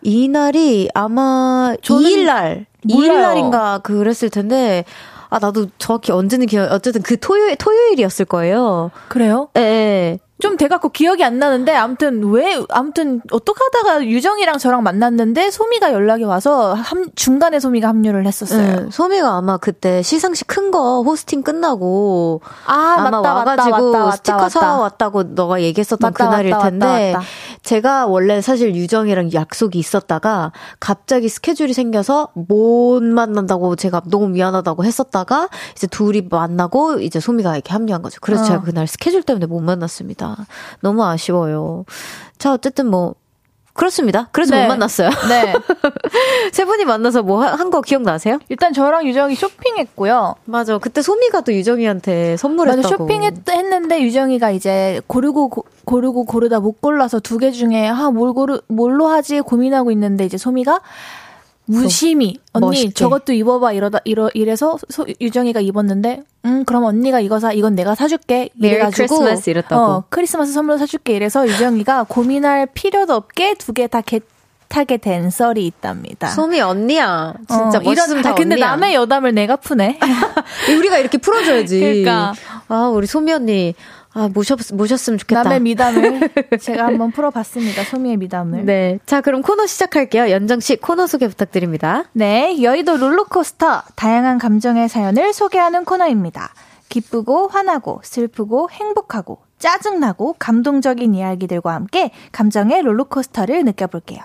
이날이 아마 저는 2일 날. 2일 날인가 그랬을 텐데 아 나도 정확히 언제는 기억 어쨌든 그 토요일 토요일이었을 거예요. 그래요? 예, 예. 좀 돼갖고 기억이 안 나는데 아무튼 왜 아무튼 어떻게 하다가 유정이랑 저랑 만났는데 소미가 연락이 와서 함, 중간에 소미가 합류를 했었어요. 예, 소미가 아마 그때 시상식 큰 거 호스팅 끝나고 아 아마 맞다 와가지고 맞다 맞다 맞다 스티커 맞다. 사왔다고 너가 얘기했었던 맞다, 그날일 맞다, 텐데 맞다, 맞다. 제가 원래 사실 유정이랑 약속이 있었다가 갑자기 스케줄이 생겨서 못 만난다고 제가 너무 미안하다고 했었다가 이제 둘이 만나고 이제 소미가 이렇게 합류한 거죠. 그래서 어. 제가 그날 스케줄 때문에 못 만났습니다. 너무 아쉬워요. 자 어쨌든 뭐 그렇습니다. 그래서 네. 못 만났어요. 네. 세 분이 만나서 뭐 한 거 기억나세요? 일단 저랑 유정이 쇼핑했고요. 맞아. 그때 소미가 또 유정이한테 선물했다고. 맞아 쇼핑했는데 유정이가 이제 고르고 고, 고르고 고르다 못 골라서 두 개 중에 아 뭘 고르 뭘로 하지 고민하고 있는데 이제 소미가 무심히 언니 멋있게. 저것도 입어봐 이러다 이러 이래서 소, 유정이가 입었는데 음 그럼 언니가 이거 사 이건 내가 사줄게 이래가지고 크리스마스 이랬다고. 어 크리스마스 선물로 사줄게 이래서 유정이가 고민할 필요도 없게 두 개다 타게 된 썰이 있답니다. 소미 언니야. 진짜 어, 멋있으면 이런- 다 아, 근데 언니야. 남의 여담을 내가 푸네. 우리가 이렇게 풀어줘야지. 그러니까. 아, 우리 소미 언니. 아, 모셨, 모셨으면 좋겠다. 남의 미담을 제가 한번 풀어봤습니다. 소미의 미담을. 네. 자, 그럼 코너 시작할게요. 연정씨 코너 소개 부탁드립니다. 네, 여의도 롤러코스터 다양한 감정의 사연을 소개하는 코너입니다. 기쁘고 화나고 슬프고 행복하고 짜증나고 감동적인 이야기들과 함께 감정의 롤러코스터를 느껴볼게요.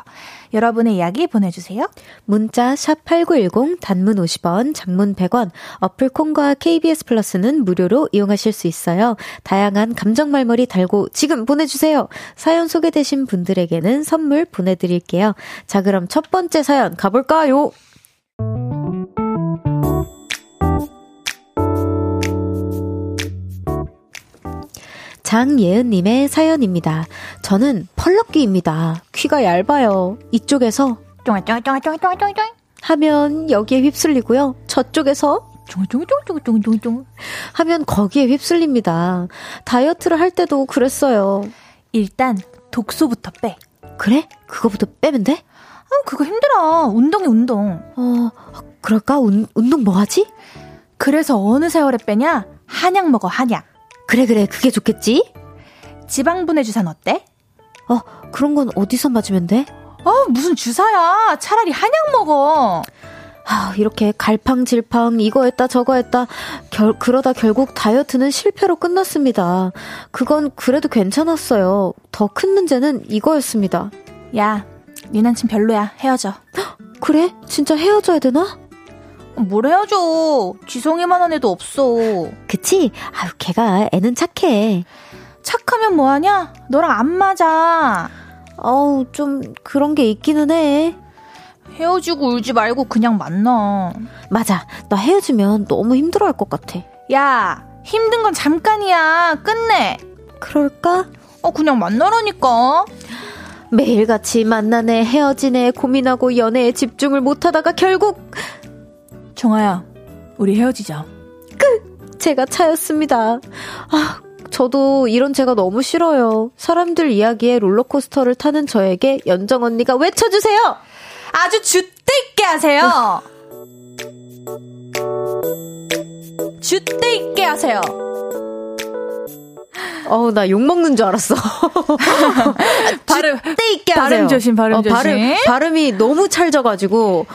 여러분의 이야기 보내주세요. 문자 샵8910 단문 50원, 장문 100원, 어플 콩과 KBS 플러스는 무료로 이용하실 수 있어요. 다양한 감정 말머리 달고 지금 보내주세요. 사연 소개되신 분들에게는 선물 보내드릴게요. 자, 그럼 첫 번째 사연 가볼까요? 장예은님의 사연입니다. 저는 펄럭귀입니다. 귀가 얇아요. 이쪽에서 쫑쫑쫑쫑쫑쫑쫑 하면 여기에 휩쓸리고요. 저쪽에서 쫑쫑쫑쫑쫑쫑쫑 하면 거기에 휩쓸립니다. 다이어트를 할 때도 그랬어요. 일단 독소부터 빼. 그래? 그거부터 빼면 돼? 어, 그거 힘들어. 운동이 운동. 어, 그럴까? 운, 운동 뭐 하지? 그래서 어느 세월에 빼냐? 한약 먹어, 한약. 그래, 그래. 그게 좋겠지? 지방분해 주사는 어때? 어, 그런 건 어디서 맞으면 돼? 어, 무슨 주사야. 차라리 한약 먹어. 아, 이렇게 갈팡질팡 이거 했다 저거 했다 결, 그러다 결국 다이어트는 실패로 끝났습니다. 그건 그래도 괜찮았어요. 더 큰 문제는 이거였습니다. 야, 네 남친 별로야. 헤어져. 그래? 진짜 헤어져야 되나? 뭘 헤어져. 지성이만한 애도 없어. 그치? 아유, 걔가 애는 착해. 착하면 뭐하냐? 너랑 안 맞아. 어우, 좀 그런 게 있기는 해. 헤어지고 울지 말고 그냥 만나. 맞아. 나 헤어지면 너무 힘들어 할 것 같아. 야, 힘든 건 잠깐이야. 끝내. 그럴까? 어, 그냥 만나라니까. 매일같이 만나네, 헤어지네, 고민하고 연애에 집중을 못하다가 결국 정아야, 우리 헤어지자. 끝! 제가 차였습니다. 아, 저도 이런 제가 너무 싫어요. 사람들 이야기에 롤러코스터를 타는 저에게 연정 언니가 외쳐주세요! 아주 줏대 있게 하세요! 줏대 있게 하세요! 어우, 나 욕먹는 줄 알았어. 발음, 때 있게 하세요. 발음 조심, 발음 어, 조심. 발음, 발음이 너무 찰져가지고.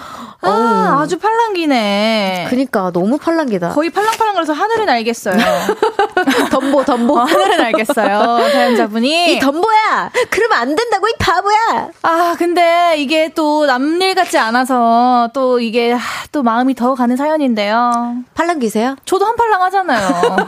아. 아주 팔랑기네. 그니까, 너무 팔랑기다. 거의 팔랑팔랑거려서 하늘은 알겠어요. 덤보, 덤보. 어, 하늘은 알겠어요. 사연자분이. 이 덤보야! 그러면 안 된다고, 이 바보야! 아, 근데 이게 또 남일 같지 않아서 또 이게 하, 또 마음이 더 가는 사연인데요. 팔랑기세요? 저도 한팔랑 하잖아요.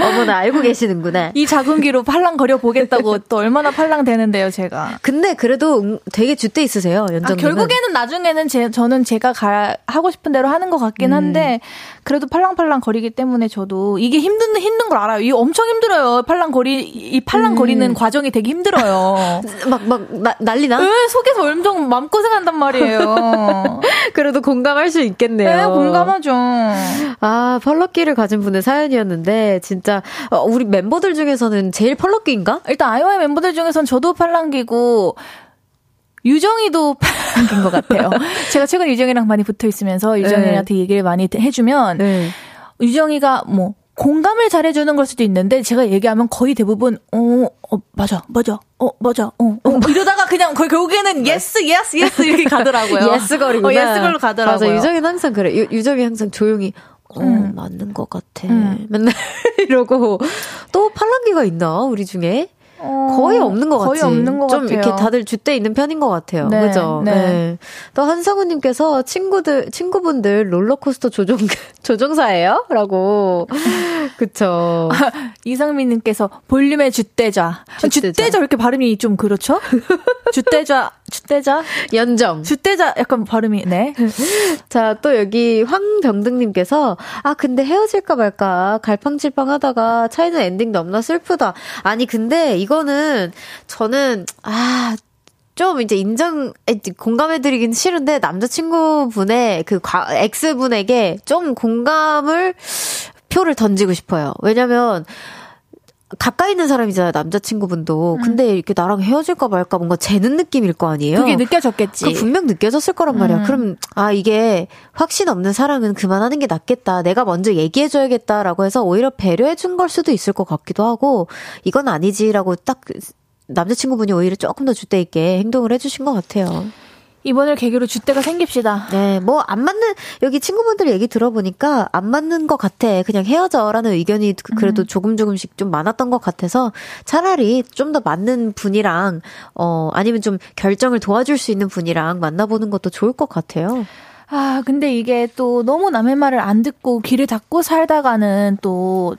어머나, 알고 계시는구나. 이 작은 귀로 팔랑 거려 보겠다고 또 얼마나 팔랑 되는데요, 제가. 근데 그래도 음, 되게 줏대 있으세요, 아, 연정님은. 결국에는 나중에는 제, 저는 제가 가, 하고 싶은 대로 하는 것 같긴 음. 한데, 그래도 팔랑팔랑 거리기 때문에 저도 이게 힘든, 힘든 걸 알아요. 이게 엄청 힘들어요. 팔랑 거리, 이 팔랑 음. 거리는 과정이 되게 힘들어요. 막, 막, 나, 난리나? 왜 속에서 엄청 마음 고생한단 말이에요. 그래도 공감할 수 있겠네요. 네, 공감하죠. 아, 펄럭기를 가진 분의 사연이었는데, 진짜, 어, 우리 멤버들 중에서는 제일 팔랑귀인가? 일단 아이오아이 멤버들 중에선 저도 팔랑귀고 유정이도 팔랑귀인 것 같아요. 제가 최근 유정이랑 많이 붙어 있으면서 유정이한테 얘기를 많이 해주면 네. 유정이가 뭐 공감을 잘해주는 걸 수도 있는데 제가 얘기하면 거의 대부분 어, 어 맞아 맞아 어 맞아 어, 어 이러다가 그냥 거의 결국에는 yes yes yes 이렇게 가더라고요. yes girl이구나. 어, yes girl로 가더라고요. 맞아, 유정이는 항상 그래. 유, 유정이 항상 조용히, 어, 음. 맞는 것 같아. 음. 맨날 이러고. 또 팔랑기가 있나, 우리 중에? 어, 거의 없는 것 거의 같지. 없는 것 좀 같아요. 이렇게 다들 줏대 있는 편인 것 같아요. 네, 그죠? 네. 또 한상우님께서 친구들, 친구분들 롤러코스터 조종, 조종사예요? 라고. 그쵸. 이상민님께서 볼륨의 줏대자. 줏대자. 줏대자 이렇게 발음이 좀 그렇죠? 줏대자, 줏대자, 연정. 줏대자 약간 발음이 네. 자, 또 여기 황병등님께서, 아, 근데 헤어질까 말까, 갈팡질팡 하다가 차이는 엔딩 넘나 슬프다. 아니, 근데 이거 는, 저는, 아, 좀 이제 인정, 에, 공감해드리긴 싫은데, 남자친구분의 그 과, X분에게 좀 공감을, 표를 던지고 싶어요. 왜냐면, 가까이 있는 사람이잖아요, 남자친구분도. 근데 이렇게 나랑 헤어질까 말까 뭔가 재는 느낌일 거 아니에요? 그게 느껴졌겠지. 그 분명 느껴졌을 거란 말이야. 음. 그럼 아 이게 확신 없는 사랑은 그만하는 게 낫겠다. 내가 먼저 얘기해줘야겠다라고 해서 오히려 배려해준 걸 수도 있을 것 같기도 하고 이건 아니지라고 딱 남자친구분이 오히려 조금 더 주대 있게 행동을 해주신 것 같아요. 이번을 계기로 줏대가 생깁시다. 네, 뭐 안 맞는 여기 친구분들 얘기 들어보니까 안 맞는 것 같아. 그냥 헤어져라는 의견이 그- 그래도 음. 조금 조금씩 좀 많았던 것 같아서 차라리 좀 더 맞는 분이랑 어 아니면 좀 결정을 도와줄 수 있는 분이랑 만나보는 것도 좋을 것 같아요. 아, 근데 이게 또 너무 남의 말을 안 듣고 귀를 닫고 살다가는 또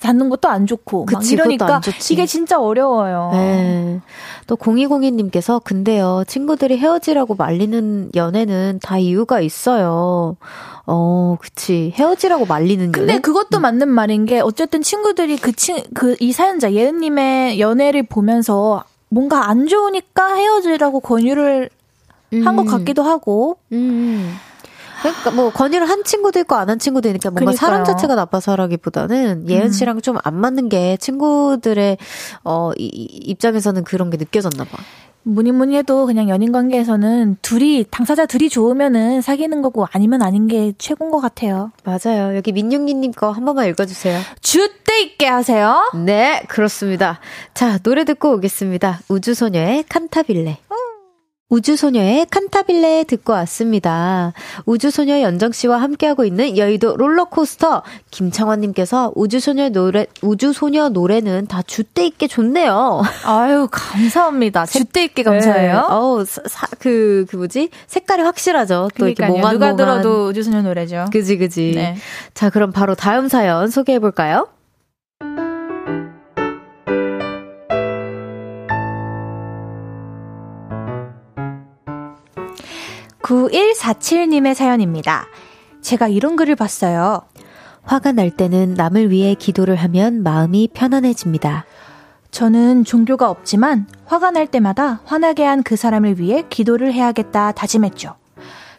닫는 것도 안 좋고 막 그치, 그것도 이러니까. 이게 진짜 어려워요. 네. 또 0202님께서 근데요 친구들이 헤어지라고 말리는 연애는 다 이유가 있어요. 어, 그치 헤어지라고 말리는 근데 연애. 그것도 맞는 말인 게 어쨌든 친구들이 그 친 그 이 사연자 예은님의 연애를 보면서 뭔가 안 좋으니까 헤어지라고 권유를 한것 음. 같기도 하고 음. 그러니까 뭐 건의를 한 친구도 있고 안 한 친구도 있으니까 뭔가 그러니까요. 사람 자체가 나빠서라기보다는 예은 씨랑 좀 안 맞는 게 친구들의 어 이, 이- 입장에서는 그런 게 느껴졌나 봐. 뭐니 뭐니 해도 그냥 연인 관계에서는 둘이 당사자 둘이 좋으면은 사귀는 거고 아니면 아닌 게 최고인 것 같아요. 맞아요. 여기 민용기님 거 한 번만 읽어주세요. 주때 있게 하세요. 네, 그렇습니다. 자, 노래 듣고 오겠습니다. 우주소녀의 칸타빌레. 우주소녀의 칸타빌레 듣고 왔습니다. 우주소녀 연정씨와 함께하고 있는 여의도 롤러코스터. 김창환님께서 우주소녀 노래, 우주소녀 노래는 다 주때 있게 좋네요. 아유 감사합니다. 주때 있게 감사해요. 네. 어우, 사, 사- 그, 그 뭐지? 색깔이 확실하죠. 또 이렇게 그러니까요. 누가. 들어도 우주소녀 노래죠. 그지, 그지. 네. 자, 그럼 바로 다음 사연 소개해볼까요? 9147님의 사연입니다. 제가 이런 글을 봤어요. 화가 날 때는 남을 위해 기도를 하면 마음이 편안해집니다. 저는 종교가 없지만 화가 날 때마다 화나게 한 그 사람을 위해 기도를 해야겠다 다짐했죠.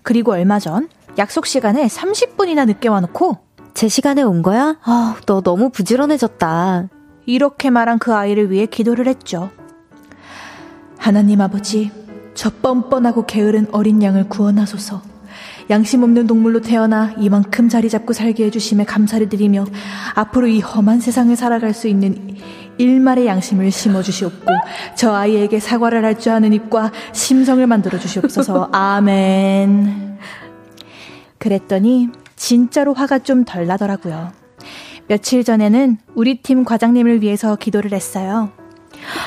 그리고 얼마 전 약속 시간에 30분이나 늦게 와놓고 제 시간에 온 거야? 아, 너 너무 부지런해졌다. 이렇게 말한 그 아이를 위해 기도를 했죠. 하나님 아버지, 저 뻔뻔하고 게으른 어린 양을 구원하소서. 양심 없는 동물로 태어나 이만큼 자리 잡고 살게 해주심에 감사를 드리며 앞으로 이 험한 세상을 살아갈 수 있는 일말의 양심을 심어주시옵고 저 아이에게 사과를 할 줄 아는 입과 심성을 만들어 주시옵소서. 아멘. 그랬더니 진짜로 화가 좀 덜 나더라고요. 며칠 전에는 우리 팀 과장님을 위해서 기도를 했어요.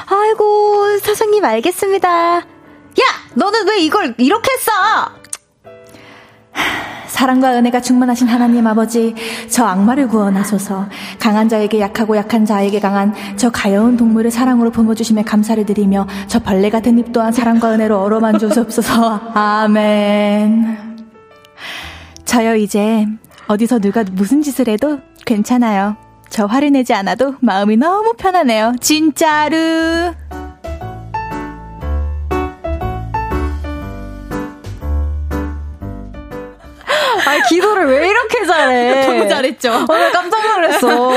아이고, 사장님 알겠습니다. 야! 너는 왜 이걸 이렇게 써? 사랑과 은혜가 충만하신 하나님 아버지, 저 악마를 구원하소서. 강한 자에게 약하고 약한 자에게 강한 저 가여운 동물을 사랑으로 품어주심에 감사를 드리며 저 벌레 같은 입 또한 사랑과 은혜로 어루만 주옵소서. 아멘. 저요 이제 어디서 누가 무슨 짓을 해도 괜찮아요. 저 화를 내지 않아도 마음이 너무 편하네요. 진짜로. 기도를 왜 이렇게 잘해? 너무 잘했죠? 어, 나 깜짝 놀랐어.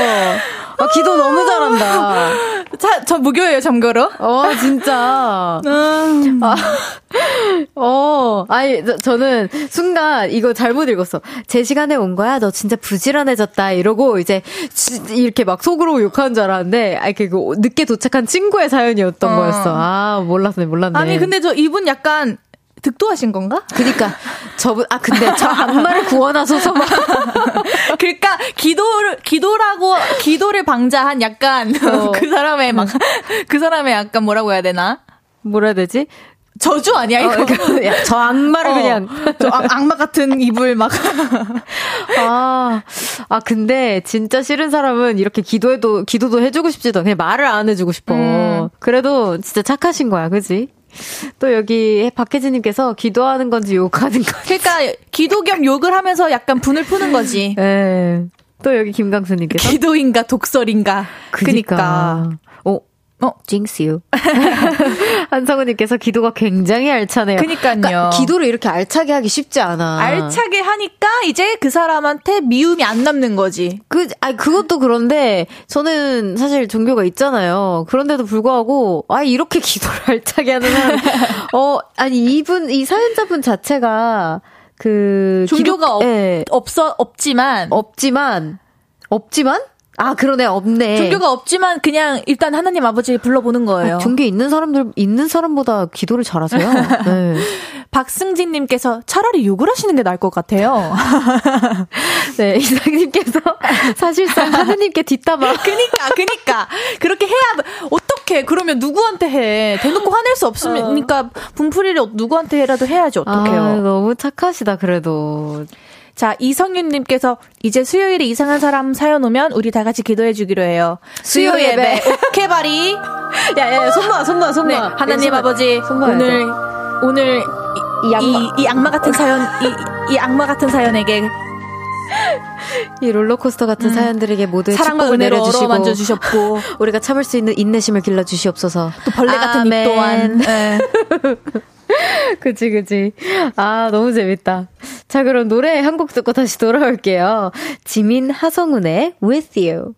아, 기도 너무 잘한다. 자, 저 무교예요, 참고로. 어, 진짜. 아, 어, 아니, 저, 저는 순간 이거 잘못 읽었어. 제 시간에 온 거야? 너 진짜 부지런해졌다. 이러고 이제 지- 이렇게 막 속으로 욕하는 줄 알았는데, 아, 이렇게 그 늦게 도착한 친구의 사연이었던 어. 거였어. 아, 몰랐네, 몰랐네. 아니, 근데 저 이분 약간 득도하신 건가? 그니까, 저분, 아, 근데 저 악마를 구원하소서 막. 그러니까 기도를 기도라고 기도를 방자한 약간 어. 그 사람의 막 그 사람의 약간 뭐라고 해야 되나? 뭐라 해야 되지? 저주 아니야 이거? 어, 그러니까 야, 저 악마를 어, 그냥. 저 악, 악마 같은 입을 막 아, 아, 근데 진짜 싫은 사람은 이렇게 기도해도, 기도도 해주고 싶지도 않아. 그냥 말을 안 해주고 싶어. 음. 그래도 진짜 착하신 거야, 그지? 또 여기 박혜진님께서 기도하는 건지 욕하는 건지. 그러니까 기도 겸 욕을 하면서 약간 분을 푸는 거지. 예. 또 여기 김강수님께서. 기도인가 독설인가. 그니까. 어, 어. 징스유. 한성우님께서 기도가 굉장히 알차네요. 그니까요. 그러니까 기도를 이렇게 알차게 하기 쉽지 않아. 알차게 하니까 이제 그 사람한테 미움이 안 남는 거지. 그, 아 그것도 그런데, 저는 사실 종교가 있잖아요. 그런데도 불구하고, 아, 이렇게 기도를 알차게 하는 사람, 어, 아니, 이분, 이 사연자분 자체가, 그, 종교가 기독- 없, 예, 없어 없지만 없지만, 없지만? 아, 그러네, 없네. 종교가 없지만 그냥 일단 하나님 아버지 불러보는 거예요. 아, 종교 있는 사람들, 있는 사람보다 기도를 잘하세요. 네. 박승진님께서 차라리 욕을 하시는 게 나을 것 같아요. 네, 이상님께서 사실상 하느님께 뒷담화. 그니까, 그니까. 그렇게 해야, 어떻게, 그러면 누구한테 해. 대놓고 화낼 수 없으니까, 분풀이를 누구한테 해라도 해야지, 어떡해요. 아, 너무 착하시다, 그래도. 자, 이성윤님께서, 이제 수요일에 이상한 사람 사연 오면 우리 다 같이 기도해 주기로 해요. 수요 예배, 예배. 오케이, 바리. 야, 야, 손 놔, 손 놔, 손 네, 놔. 하나님 아버지, 손. 오늘, 오늘, 이, 이 악마. 이, 이 악마 같은 사연, 이, 이 악마 같은 사연에게 이 롤러코스터 같은 사연들에게 모두의 사랑과 은혜로 내려주시고 어루만져 주셨고, 우리가 참을 수 있는 인내심을 길러 주시옵소서. 또 벌레 같은 입 아멘. 또한. 예. 그치, 그치. 아, 너무 재밌다. 자, 그럼 노래 한 곡 듣고 다시 돌아올게요. 지민 하성운의 With You.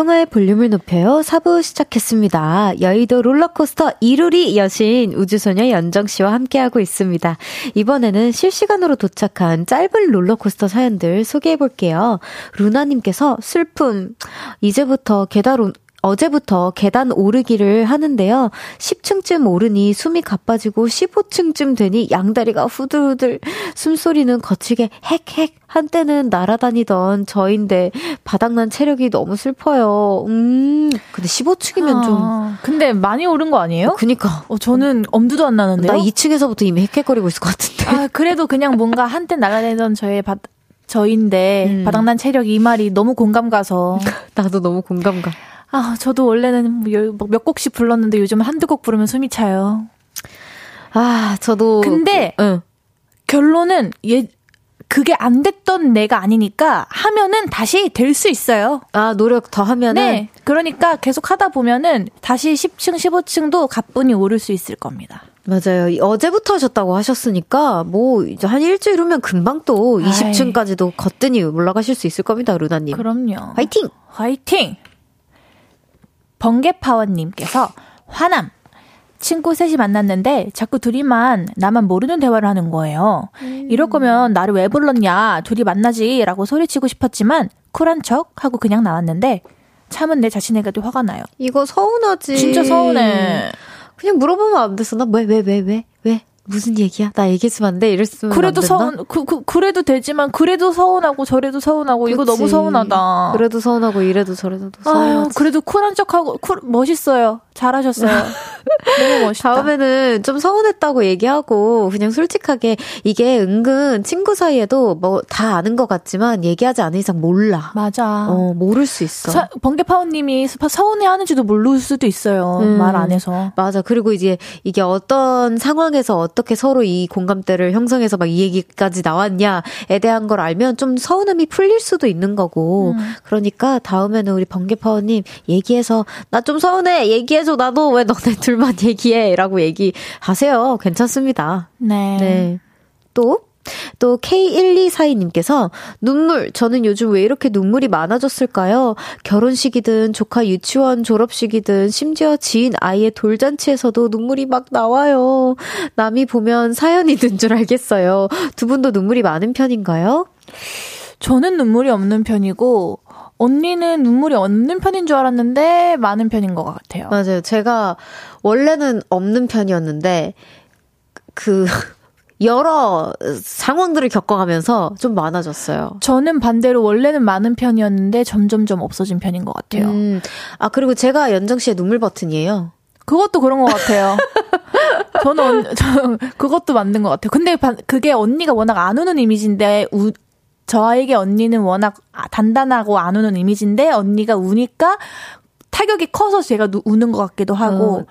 청하의 볼륨을 높여요. 4부 시작했습니다. 여의도 롤러코스터 이루리 여신 우주소녀 연정씨와 함께하고 있습니다. 이번에는 실시간으로 도착한 짧은 롤러코스터 사연들 소개해볼게요. 루나님께서 슬픔, 이제부터 계단, 어제부터 계단 오르기를 하는데요. 10층쯤 오르니 숨이 가빠지고 15층쯤 되니 양다리가 후들후들 숨소리는 거치게 헥헥 한때는 날아다니던 저인데 바닥난 체력이 너무 슬퍼요. 음. 근데 15층이면 아, 좀 근데 많이 오른 거 아니에요? 어, 그니까. 어, 저는 엄두도 안 나는데요. 나 2층에서부터 이미 헥헥거리고 있을 것 같은데. 아, 그래도 그냥 뭔가 한때 날아다니던 저의 바 저인데 음. 바닥난 체력 이 말이 너무 공감 가서 나도 너무 공감 가. 아, 저도 원래는 뭐뭐몇 곡씩 불렀는데 요즘 한두 곡 부르면 숨이 차요. 아, 저도. 근데, 응. 결론은, 예, 그게 안 됐던 내가 아니니까 하면은 다시 될 수 있어요. 아, 노력 더 하면은? 네. 그러니까 계속 하다 보면은 다시 10층, 15층도 가뿐히 오를 수 있을 겁니다. 맞아요. 어제부터 하셨다고 하셨으니까 뭐 이제 한 일주일 후면 금방 또 20층까지도 거뜬히 올라가실 수 있을 겁니다, 루나님. 그럼요. 화이팅! 화이팅! 번개파워님께서 화남. 친구 셋이 만났는데 자꾸 둘이만 나만 모르는 대화를 하는 거예요. 음. 이럴 거면 나를 왜 불렀냐? 둘이 만나지. 라고 소리치고 싶었지만 쿨한 척 하고 그냥 나왔는데 참은 내 자신에게도 화가 나요. 이거 서운하지. 진짜 서운해. 그냥 물어보면 안 됐어. 나 왜, 왜, 왜, 왜, 왜? 무슨 얘기야? 나 얘기했으면 안 돼? 이랬으면 그래도 서운, 그, 그, 그래도 되지만, 그래도 서운하고, 저래도 서운하고, 그치. 이거 너무 서운하다. 그래도 서운하고, 이래도 저래도. 아, 그래도 쿨한 척하고, 쿨, 멋있어요. 잘하셨어요. 너무 멋있다. 다음에는 좀 서운했다고 얘기하고 그냥 솔직하게 이게 은근 친구 사이에도 뭐 다 아는 것 같지만 얘기하지 않은 이상 몰라. 맞아. 어, 모를 수 있어. 번개파우님이 서운해 하는지도 모를 수도 있어요. 음, 말안 해서. 맞아. 그리고 이제 이게 어떤 상황에서 어떻게 서로 이 공감대를 형성해서 막 이 얘기까지 나왔냐에 대한 걸 알면 좀 서운함이 풀릴 수도 있는 거고. 음. 그러니까 다음에는 우리 번개파우님 얘기해서 나 좀 서운해 얘기해서 해줘. 나도 왜 너네 둘만 얘기해. 라고 얘기하세요. 괜찮습니다. 네. 네. 또, 또 K1242님께서 눈물 저는 요즘 왜 이렇게 눈물이 많아졌을까요? 결혼식이든 조카 유치원 졸업식이든 심지어 지인 아이의 돌잔치에서도 눈물이 막 나와요. 남이 보면 사연이 든 줄 알겠어요. 두 분도 눈물이 많은 편인가요? 저는 눈물이 없는 편이고 언니는 눈물이 없는 편인 줄 알았는데 많은 편인 것 같아요. 맞아요. 제가 원래는 없는 편이었는데 그 여러 상황들을 겪어가면서 좀 많아졌어요. 저는 반대로 원래는 많은 편이었는데 점점점 없어진 편인 것 같아요. 음, 아 그리고 제가 연정 씨의 눈물 버튼이에요. 그것도 그런 것 같아요. 저는 저 그것도 맞는 것 같아요. 근데 그게 언니가 워낙 안 우는 이미지인데 우, 저에게 언니는 워낙 단단하고 안 우는 이미지인데 언니가 우니까 타격이 커서 제가 우는 것 같기도 하고. 어,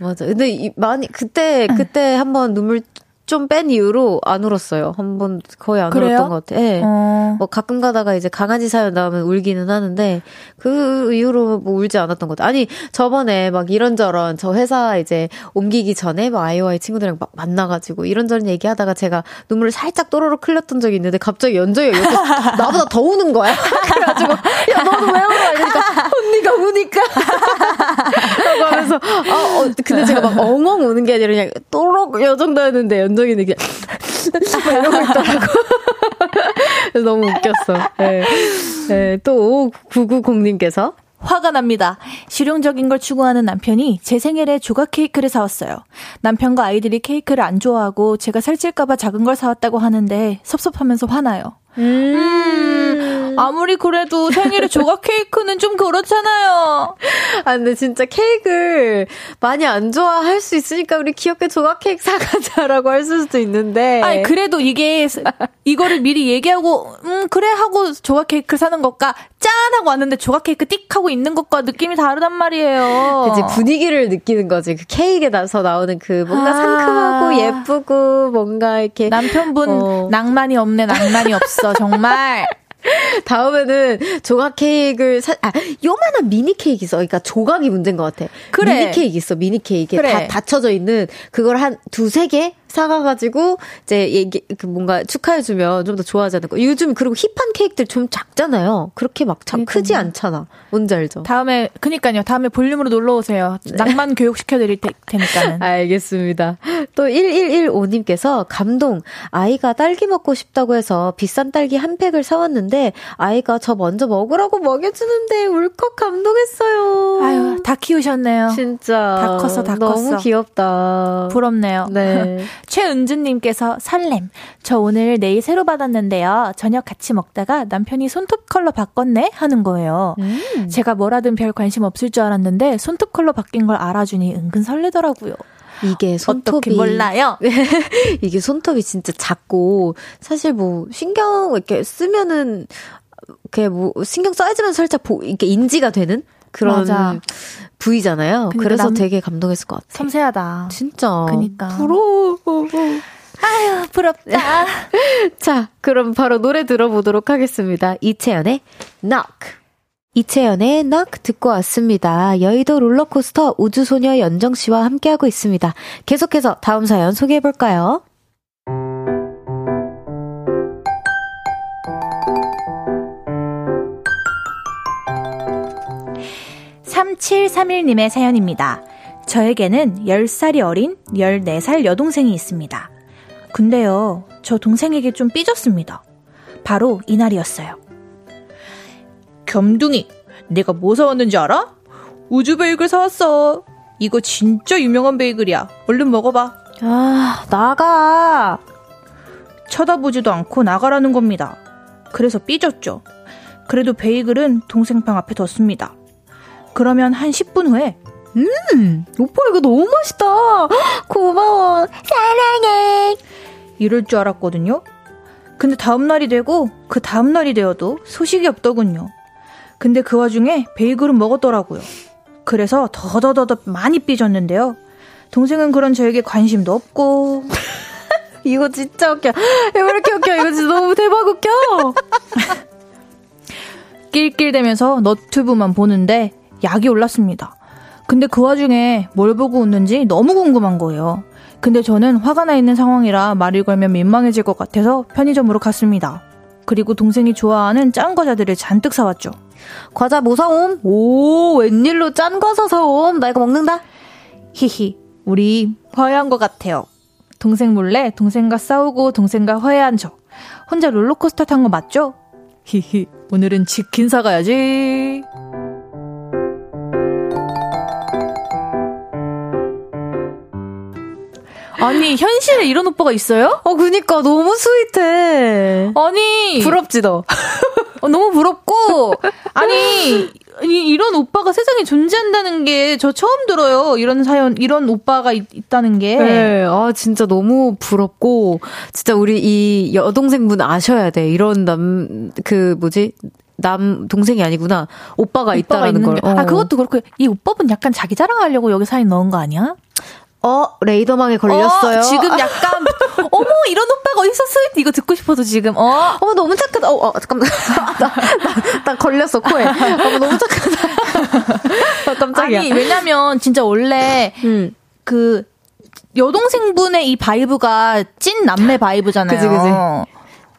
맞아. 근데 이, 많이 그때 그때 한번 눈물 좀 뺀 이후로 안 울었어요. 한 번 거의 안 그래요? 울었던 것 같아요. 네. 어. 뭐 가끔 가다가 이제 강아지 사연 나오면 울기는 하는데 그 이후로 뭐 울지 않았던 것 같아요. 아니 저번에 막 이런저런 저 회사 이제 옮기기 전에 막 아이오아이 친구들이랑 막 만나가지고 이런저런 얘기하다가 제가 눈물을 살짝 또로록 흘렸던 적이 있는데 갑자기 연정이 옆에 나보다 더 우는 거야. 그래가지고 야 너도 왜 울어? 이러니까 언니가 우니까 라고 하면서 아 어, 근데 제가 막 엉엉 우는 게 아니라 그냥 또록 요 정도였는데 연정이는 그냥 이러고 있더라고. 너무 웃겼어. 네. 네. 또 5990님께서 화가 납니다. 실용적인 걸 추구하는 남편이 제 생일에 조각 케이크를 사왔어요. 남편과 아이들이 케이크를 안 좋아하고 제가 살찔까봐 작은 걸 사왔다고 하는데 섭섭하면서 화나요. 음. 음, 아무리 그래도 생일에 조각 케이크는 좀 그렇잖아요. 아, 근데 진짜 케이크를 많이 안 좋아할 수 있으니까 우리 귀엽게 조각 케이크 사가자라고 할 수도 있는데. 아니, 그래도 이게, 이거를 미리 얘기하고, 음, 그래 하고 조각 케이크를 사는 것과 짠! 하고 왔는데 조각 케이크 띡 하고 있는 것과 느낌이 다르단 말이에요. 그치, 분위기를 느끼는 거지. 그 케이크에 나서 나오는 그 뭔가 아~ 상큼하고 예쁘고 뭔가 이렇게. 남편분 어. 낭만이 없네, 낭만이 없어. 없어, 정말. 다음에는 조각 케이크를 사, 아, 요만한 미니 케이크 있어. 그러니까 조각이 문제인 것 같아. 그래. 미니 케이크 있어, 미니 케이크. 그래. 다 닫혀져 있는 그걸 한 두세 개? 사가가지고 이제 얘기 그 뭔가 축하해주면 좀 더 좋아하지 않을까. 요즘 그리고 힙한 케이크들 좀 작잖아요. 그렇게 막 참 크지 않잖아. 뭔지 알죠? 다음에 그니까요. 다음에 볼륨으로 놀러 오세요. 네. 낭만 교육 시켜드릴 테, 테니까는. 알겠습니다. 또 1115님께서 감동. 아이가 딸기 먹고 싶다고 해서 비싼 딸기 한 팩을 사왔는데 아이가 저 먼저 먹으라고 먹여주는데 울컥 감동했어요. 아유 다 키우셨네요. 진짜 다 컸어 다 컸어. 너무 귀엽다. 부럽네요. 네. 최은주님께서 설렘. 저 오늘 네일 새로 받았는데요. 저녁 같이 먹다가 남편이 손톱 컬러 바꿨네? 하는 거예요. 음. 제가 뭐라든 별 관심 없을 줄 알았는데 손톱 컬러 바뀐 걸 알아주니 은근 설레더라고요. 이게 손톱이 몰라요. 이게 손톱이 진짜 작고 사실 뭐 신경 이렇게 쓰면은 이렇게 뭐 신경 써야지만 살짝 보, 이렇게 인지가 되는 그런 맞아. 부위잖아요. 그래서 되게 감동했을 것 같아요. 섬세하다. 진짜. 그니까. 부러워. 아유, 부럽다. 자, 그럼 바로 노래 들어보도록 하겠습니다. 이채연의 Knock. 이채연의 Knock 듣고 왔습니다. 여의도 롤러코스터 우주소녀 연정씨와 함께하고 있습니다. 계속해서 다음 사연 소개해볼까요? 3731님의 사연입니다. 저에게는 10살이 어린 14살 여동생이 있습니다. 근데요, 저 동생에게 좀 삐졌습니다. 바로 이날이었어요. 겸둥이, 내가 뭐 사왔는지 알아? 우주 베이글 사왔어. 이거 진짜 유명한 베이글이야. 얼른 먹어봐. 아, 나가. 쳐다보지도 않고 나가라는 겁니다. 그래서 삐졌죠. 그래도 베이글은 동생 방 앞에 뒀습니다. 그러면 한 10분 후에 음, 오빠 이거 너무 맛있다. 고마워. 사랑해. 이럴 줄 알았거든요. 근데 다음날이 되고 그 다음날이 되어도 소식이 없더군요. 근데 그 와중에 베이글은 먹었더라고요. 그래서 더더더더 많이 삐졌는데요. 동생은 그런 저에게 관심도 없고. 이거 진짜 웃겨. 왜 이렇게 웃겨? 이거 진짜 너무 대박 웃겨. 낄낄대면서 너튜브만 보는데 약이 올랐습니다. 근데 그 와중에 뭘 보고 웃는지 너무 궁금한 거예요. 근데 저는 화가 나 있는 상황이라 말을 걸면 민망해질 것 같아서 편의점으로 갔습니다. 그리고 동생이 좋아하는 짠 과자들을 잔뜩 사왔죠. 과자 뭐 사옴? 오, 웬일로 짠 과자 사옴? 나 이거 먹는다? 히히, 우리 화해한 것 같아요. 동생 몰래 동생과 싸우고 동생과 화해한 저. 혼자 롤러코스터 탄 거 맞죠? 히히, 오늘은 치킨 사가야지. 아니 현실에 이런 오빠가 있어요? 어 그니까 너무 스윗해. 아니 부럽지 너. 어, 너무 부럽고 아니 이, 이런 오빠가 세상에 존재한다는 게 저 처음 들어요. 이런 사연, 이런 오빠가 있, 다는 게. 네, 아, 진짜 너무 부럽고, 진짜 우리 이 여동생분 아셔야 돼. 이런 남, 그, 뭐지? 남, 동생이 아니구나. 오빠가, 오빠가 있다라는 걸. 어. 아, 그것도 그렇고, 이 오빠분 약간 자기 자랑하려고 여기 사연 넣은 거 아니야? 어, 레이더망에 걸렸어요. 어, 지금 약간, 어머, 이런 오빠가 어딨었어? 이거 듣고 싶어서 지금, 어. 어머, 너무 착하다. 어, 어 잠깐만. 나, 나, 나, 걸렸어, 코에. 어머, 너무 착하다. 어, 깜짝이야. 아니, 왜냐면, 진짜 원래, 음. 그, 여동생분의 이 vibe가 찐 남매 vibe잖아요. 그지, 그지.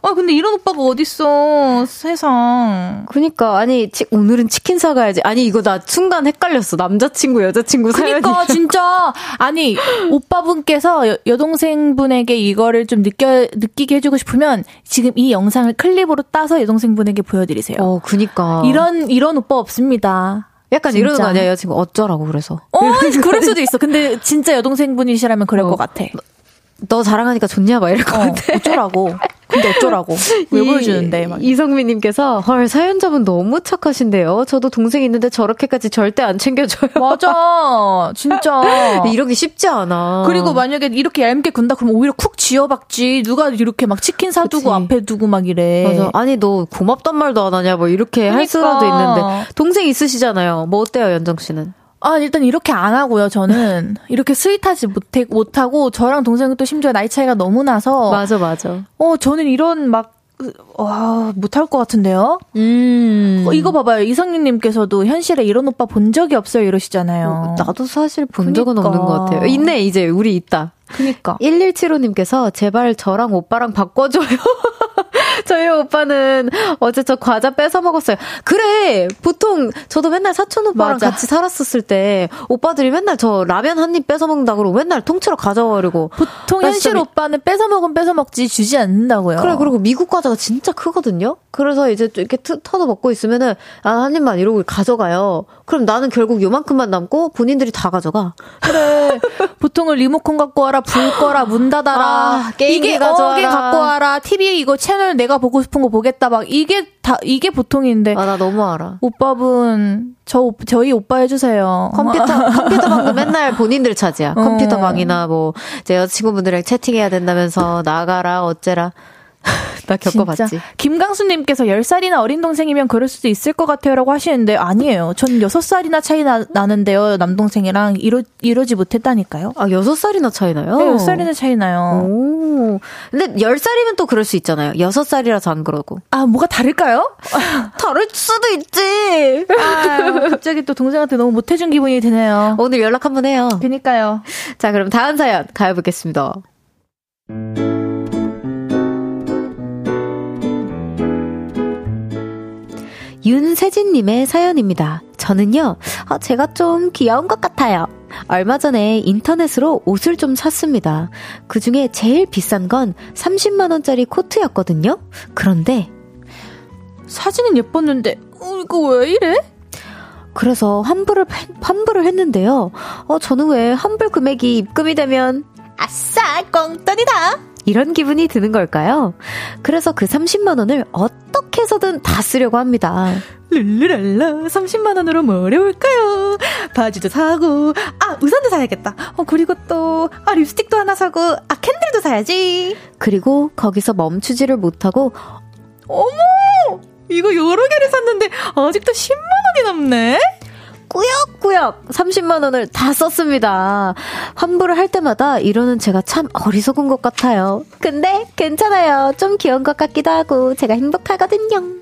아, 근데 이런 오빠가 어딨어, 세상. 그니까, 아니, 치, 오늘은 치킨 사가야지. 아니, 이거 나 순간 헷갈렸어. 남자친구, 여자친구 사연이. 그니까, 진짜. 아니, 오빠분께서 여, 여동생분에게 이거를 좀 느껴, 느끼게 해주고 싶으면, 지금 이 영상을 클립으로 따서 여동생분에게 보여드리세요. 어, 그니까. 이런, 이런 오빠 없습니다. 약간 진짜. 이러는 거 아니야, 여자친구 어쩌라고 그래서. 어, 그럴 수도 있어. 근데 진짜 여동생분이시라면 그럴 어. 것 같아. 너 자랑하니까 좋냐 막 이럴 것 어, 같아. 어쩌라고. 근데 어쩌라고. 왜 보여주는데. 막. 이성민님께서 헐 사연자분 너무 착하신데요. 저도 동생 있는데 저렇게까지 절대 안 챙겨줘요. 맞아. 진짜. 이러기 쉽지 않아. 그리고 만약에 이렇게 얇게 군다 그러면 오히려 쿡 지어박지. 누가 이렇게 막 치킨 사두고 그치. 앞에 두고 막 이래. 맞아. 아니 너 고맙단 말도 안 하냐 뭐 이렇게 그러니까. 할 수라도 있는데 동생 있으시잖아요. 뭐 어때요 연정 씨는? 아, 일단 이렇게 안 하고요, 저는. 이렇게 스윗하지 못해, 못하고, 저랑 동생은 또 심지어 나이 차이가 너무 나서. 맞아, 맞아. 어, 저는 이런 막, 와, 못할 것 같은데요? 음. 어, 이거 봐봐요. 이성윤님께서도 현실에 이런 오빠 본 적이 없어요, 이러시잖아요. 어, 나도 사실 본 그러니까. 적은 없는 것 같아요. 있네, 이제, 우리 있다. 그니까. 1175님께서 제발 저랑 오빠랑 바꿔줘요. 저희 오빠는 어제 저 과자 뺏어 먹었어요. 그래! 보통 저도 맨날 사촌 오빠랑 맞아. 같이 살았었을 때 오빠들이 맨날 저 라면 한 입 뺏어 먹는다 그러고 맨날 통째로 가져가려고. 보통 현실 오빠는 뺏어 먹으면 뺏어 먹지 주지 않는다고요. 그래, 그리고 미국 과자가 진짜 크거든요? 그래서 이제 이렇게 터서 먹고 있으면은 아, 한 입만 이러고 가져가요. 그럼 나는 결국 요만큼만 남고 본인들이 다 가져가. 그래. 보통은 리모컨 갖고 와라, 불 꺼라, 문 닫아라. 아, 게임기 가져와라. 이게 갖고 와라. TV 이거 채널 내가 보고 싶은 거 보겠다. 막 이게 다 이게 보통인데. 아, 나 너무 알아. 오빠분 저 저희 오빠 해주세요. 컴퓨터 컴퓨터 방도 맨날 본인들 차지야. 어. 컴퓨터 방이나 뭐제 여자친구분들이랑 채팅해야 된다면서 나가라 어째라. 나 겪어봤지. 김강수님께서 10살이나 어린 동생이면 그럴 수도 있을 것 같아요 라고 하시는데 아니에요. 전 6살이나 차이 나, 나는데요. 남동생이랑 이루, 이루지 못했다니까요. 아, 6살이나 차이 나요? 네, 6살이나 차이 나요. 오. 근데 10살이면 또 그럴 수 있잖아요. 6살이라서 안 그러고. 아, 뭐가 다를까요? 다를 수도 있지. 아, 갑자기 또 동생한테 너무 못해준 기분이 드네요. 오늘 연락 한번 해요. 그니까요. 자, 그럼 다음 사연 가보겠습니다. 윤세진님의 사연입니다. 저는요, 아, 제가 좀 귀여운 것 같아요. 얼마 전에 인터넷으로 옷을 좀 샀습니다. 그 중에 제일 비싼 건 30만원짜리 코트였거든요? 그런데, 사진은 예뻤는데, 어, 이거 왜 이래? 그래서 환불을, 환불을 했는데요. 어, 저는 왜 환불 금액이 입금이 되면, 아싸, 꽁돈이다! 이런 기분이 드는 걸까요? 그래서 그 30만 원을 어떻게 해서든 다 쓰려고 합니다. 룰루랄라 30만 원으로 뭘 해볼까요? 바지도 사고 아 우산도 사야겠다. 어 그리고 또 아 립스틱도 하나 사고 아 캔들도 사야지. 그리고 거기서 멈추지를 못하고 어머 이거 여러 개를 샀는데 아직도 10만 원이 남네. 꾸역꾸역 30만 원을 다 썼습니다. 환불을 할 때마다 이러는 제가 참 어리석은 것 같아요. 근데 괜찮아요. 좀 귀여운 것 같기도 하고 제가 행복하거든요.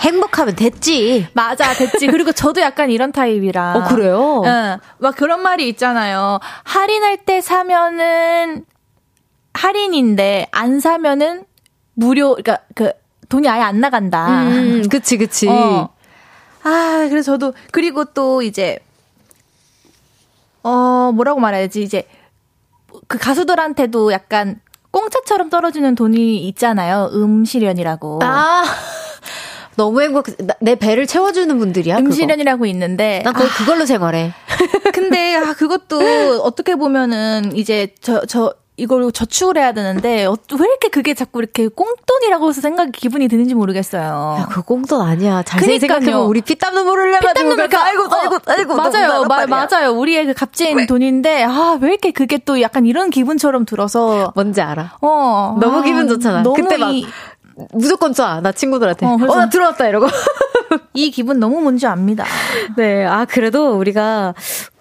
행복하면 됐지. 맞아, 됐지. 그리고 저도 약간 이런 타입이라. 어, 그래요? 응. 막 그런 말이 있잖아요. 할인할 때 사면은 할인인데 안 사면은 무료, 그러니까 그 돈이 아예 안 나간다. 음, 그치, 그치. 어. 아, 그래서 저도 그리고 또 이제 어 뭐라고 말해야지 이제 그 가수들한테도 약간 공짜처럼 떨어지는 돈이 있잖아요. 음실련이라고. 아. 너무 행복. 내 배를 채워주는 분들이야. 음실련이라고 있는데 난 거의 아, 그걸로 생활해. 근데 아 그것도 어떻게 보면은 이제 저저 저 이걸 저축을 해야 되는데 어, 왜 이렇게 그게 자꾸 이렇게 꽁돈이라고 해서 생각이 기분이 드는지 모르겠어요. 야, 그 꽁돈 아니야. 자세히 생각해보면 우리 피땀 눈물 흘려가지고 피땀 눈물 아이고 아이고 아이고 맞아요. 마, 맞아요. 우리의 그 값진 돈인데 아, 왜 이렇게 그게 또 약간 이런 기분처럼 들어서 뭔지 알아. 어. 너무 아, 기분 좋잖아. 그때 막 이... 무조건 쏴. 나 친구들한테. 어, 어, 나 들어왔다 이러고. 이 기분 너무 뭔지 압니다. 네. 아, 그래도 우리가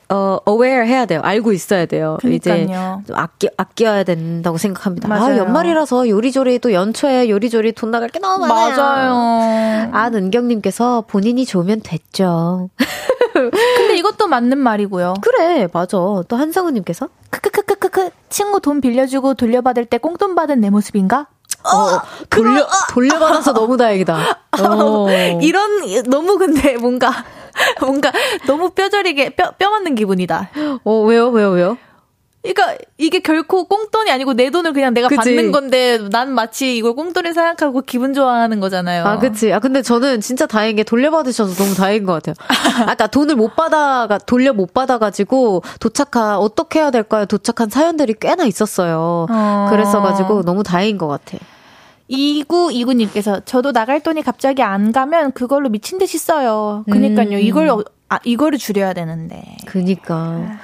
어, aware 해야 돼요. 알고 있어야 돼요. 그러니까요. 이제 아껴, 아껴야 된다고 생각합니다. 아, 맞아요. 아, 연말이라서 요리조리 또 연초에 요리조리 돈 나갈 게 너무 많아요. 맞아요. 안은경님께서 본인이 좋으면 됐죠. 근데 이것도 맞는 말이고요. 그래, 맞아. 또 한성우님께서 크크크크크크 친구 돈 빌려주고 돌려받을 때 꽁돈 받은 내 모습인가? 어, 어 돌려, 돌려받아서 너무 다행이다. 어. 이런, 너무 근데 뭔가 뭔가 너무 뼈저리게 뼈, 뼈 맞는 기분이다. 어, 왜요, 왜요, 왜요? 그러니까 이게 결코 꽁돈이 아니고 내 돈을 그냥 내가 그치? 받는 건데 난 마치 이걸 꽁돈이 생각하고 기분 좋아하는 거잖아요. 아, 그치. 아, 근데 저는 진짜 다행인 게 돌려받으셔서 너무 다행인 것 같아요. 아까 돈을 못 받아가, 돌려 못 받아가지고 도착한, 어떻게 해야 될까요? 도착한 사연들이 꽤나 있었어요. 어... 그랬어가지고 너무 다행인 것 같아. 2929님께서 저도 나갈 돈이 갑자기 안 가면 그걸로 미친 듯이 써요. 그니까요. 음. 이걸 아, 이거를 줄여야 되는데. 그니까. 아.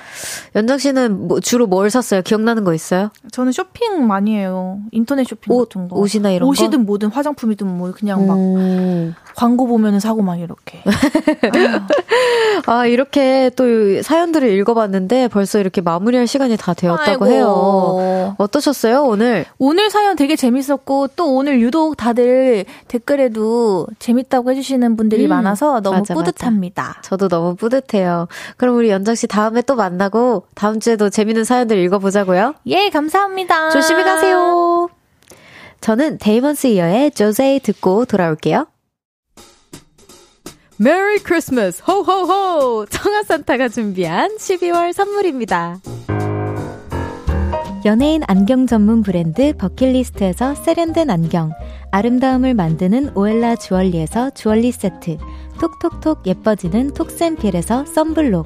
연정 씨는 뭐 주로 뭘 샀어요? 기억나는 거 있어요? 저는 쇼핑 많이 해요. 인터넷 쇼핑 옷, 같은 거. 옷이나 이런 옷이든 거? 옷이든 뭐든 화장품이든 뭐 그냥 막 오. 광고 보면은 사고 막 이렇게. 아, 이렇게 또 사연들을 읽어봤는데 벌써 이렇게 마무리할 시간이 다 되었다고 아이고. 해요. 어떠셨어요, 오늘? 오늘 사연 되게 재밌었고 또 오늘 유독 다들 댓글에도 재밌다고 해주시는 분들이 음, 많아서 너무 맞아, 뿌듯합니다. 맞아. 저도 너무 뿌듯해요. 그럼 우리 연정 씨 다음에 또 만나고 다음 주에도 재밌는 사연들 읽어보자고요. 예, 감사합니다. 조심히 가세요. 저는 데이먼스 이어의 조제이 듣고 돌아올게요. Merry Christmas 호호호 청아산타가 준비한 12월 선물입니다. 연예인 안경 전문 브랜드 버킷리스트에서 세련된 안경 아름다움을 만드는 오엘라 주얼리에서 주얼리 세트 톡톡톡 예뻐지는 톡센필에서 썬블록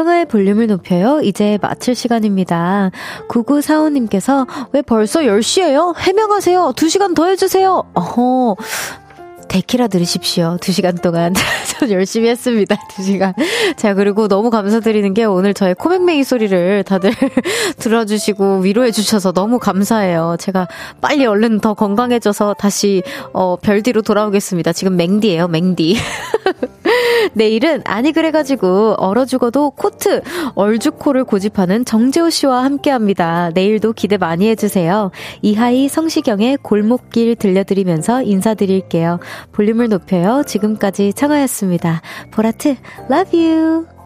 청하의 볼륨을 높여요. 이제 마칠 시간입니다. 9945님께서 왜 벌써 10시예요? 해명하세요. 2시간 더 해주세요. 어허. 데키라 들으십시오. 2시간 동안. 전 열심히 했습니다. 2시간. 자, 그리고 너무 감사드리는 게 오늘 저의 코맹맹이 소리를 다들 들어주시고 위로해 주셔서 너무 감사해요. 제가 빨리 얼른 더 건강해져서 다시, 어, 별디로 돌아오겠습니다. 지금 맹디예요, 맹디. 내일은 아니 그래가지고 얼어 죽어도 코트 얼죽코를 고집하는 정재호 씨와 함께합니다. 내일도 기대 많이 해주세요. 이하이 성시경의 골목길 들려드리면서 인사드릴게요. 볼륨을 높여요. 지금까지 청하였습니다. 보라트, love you.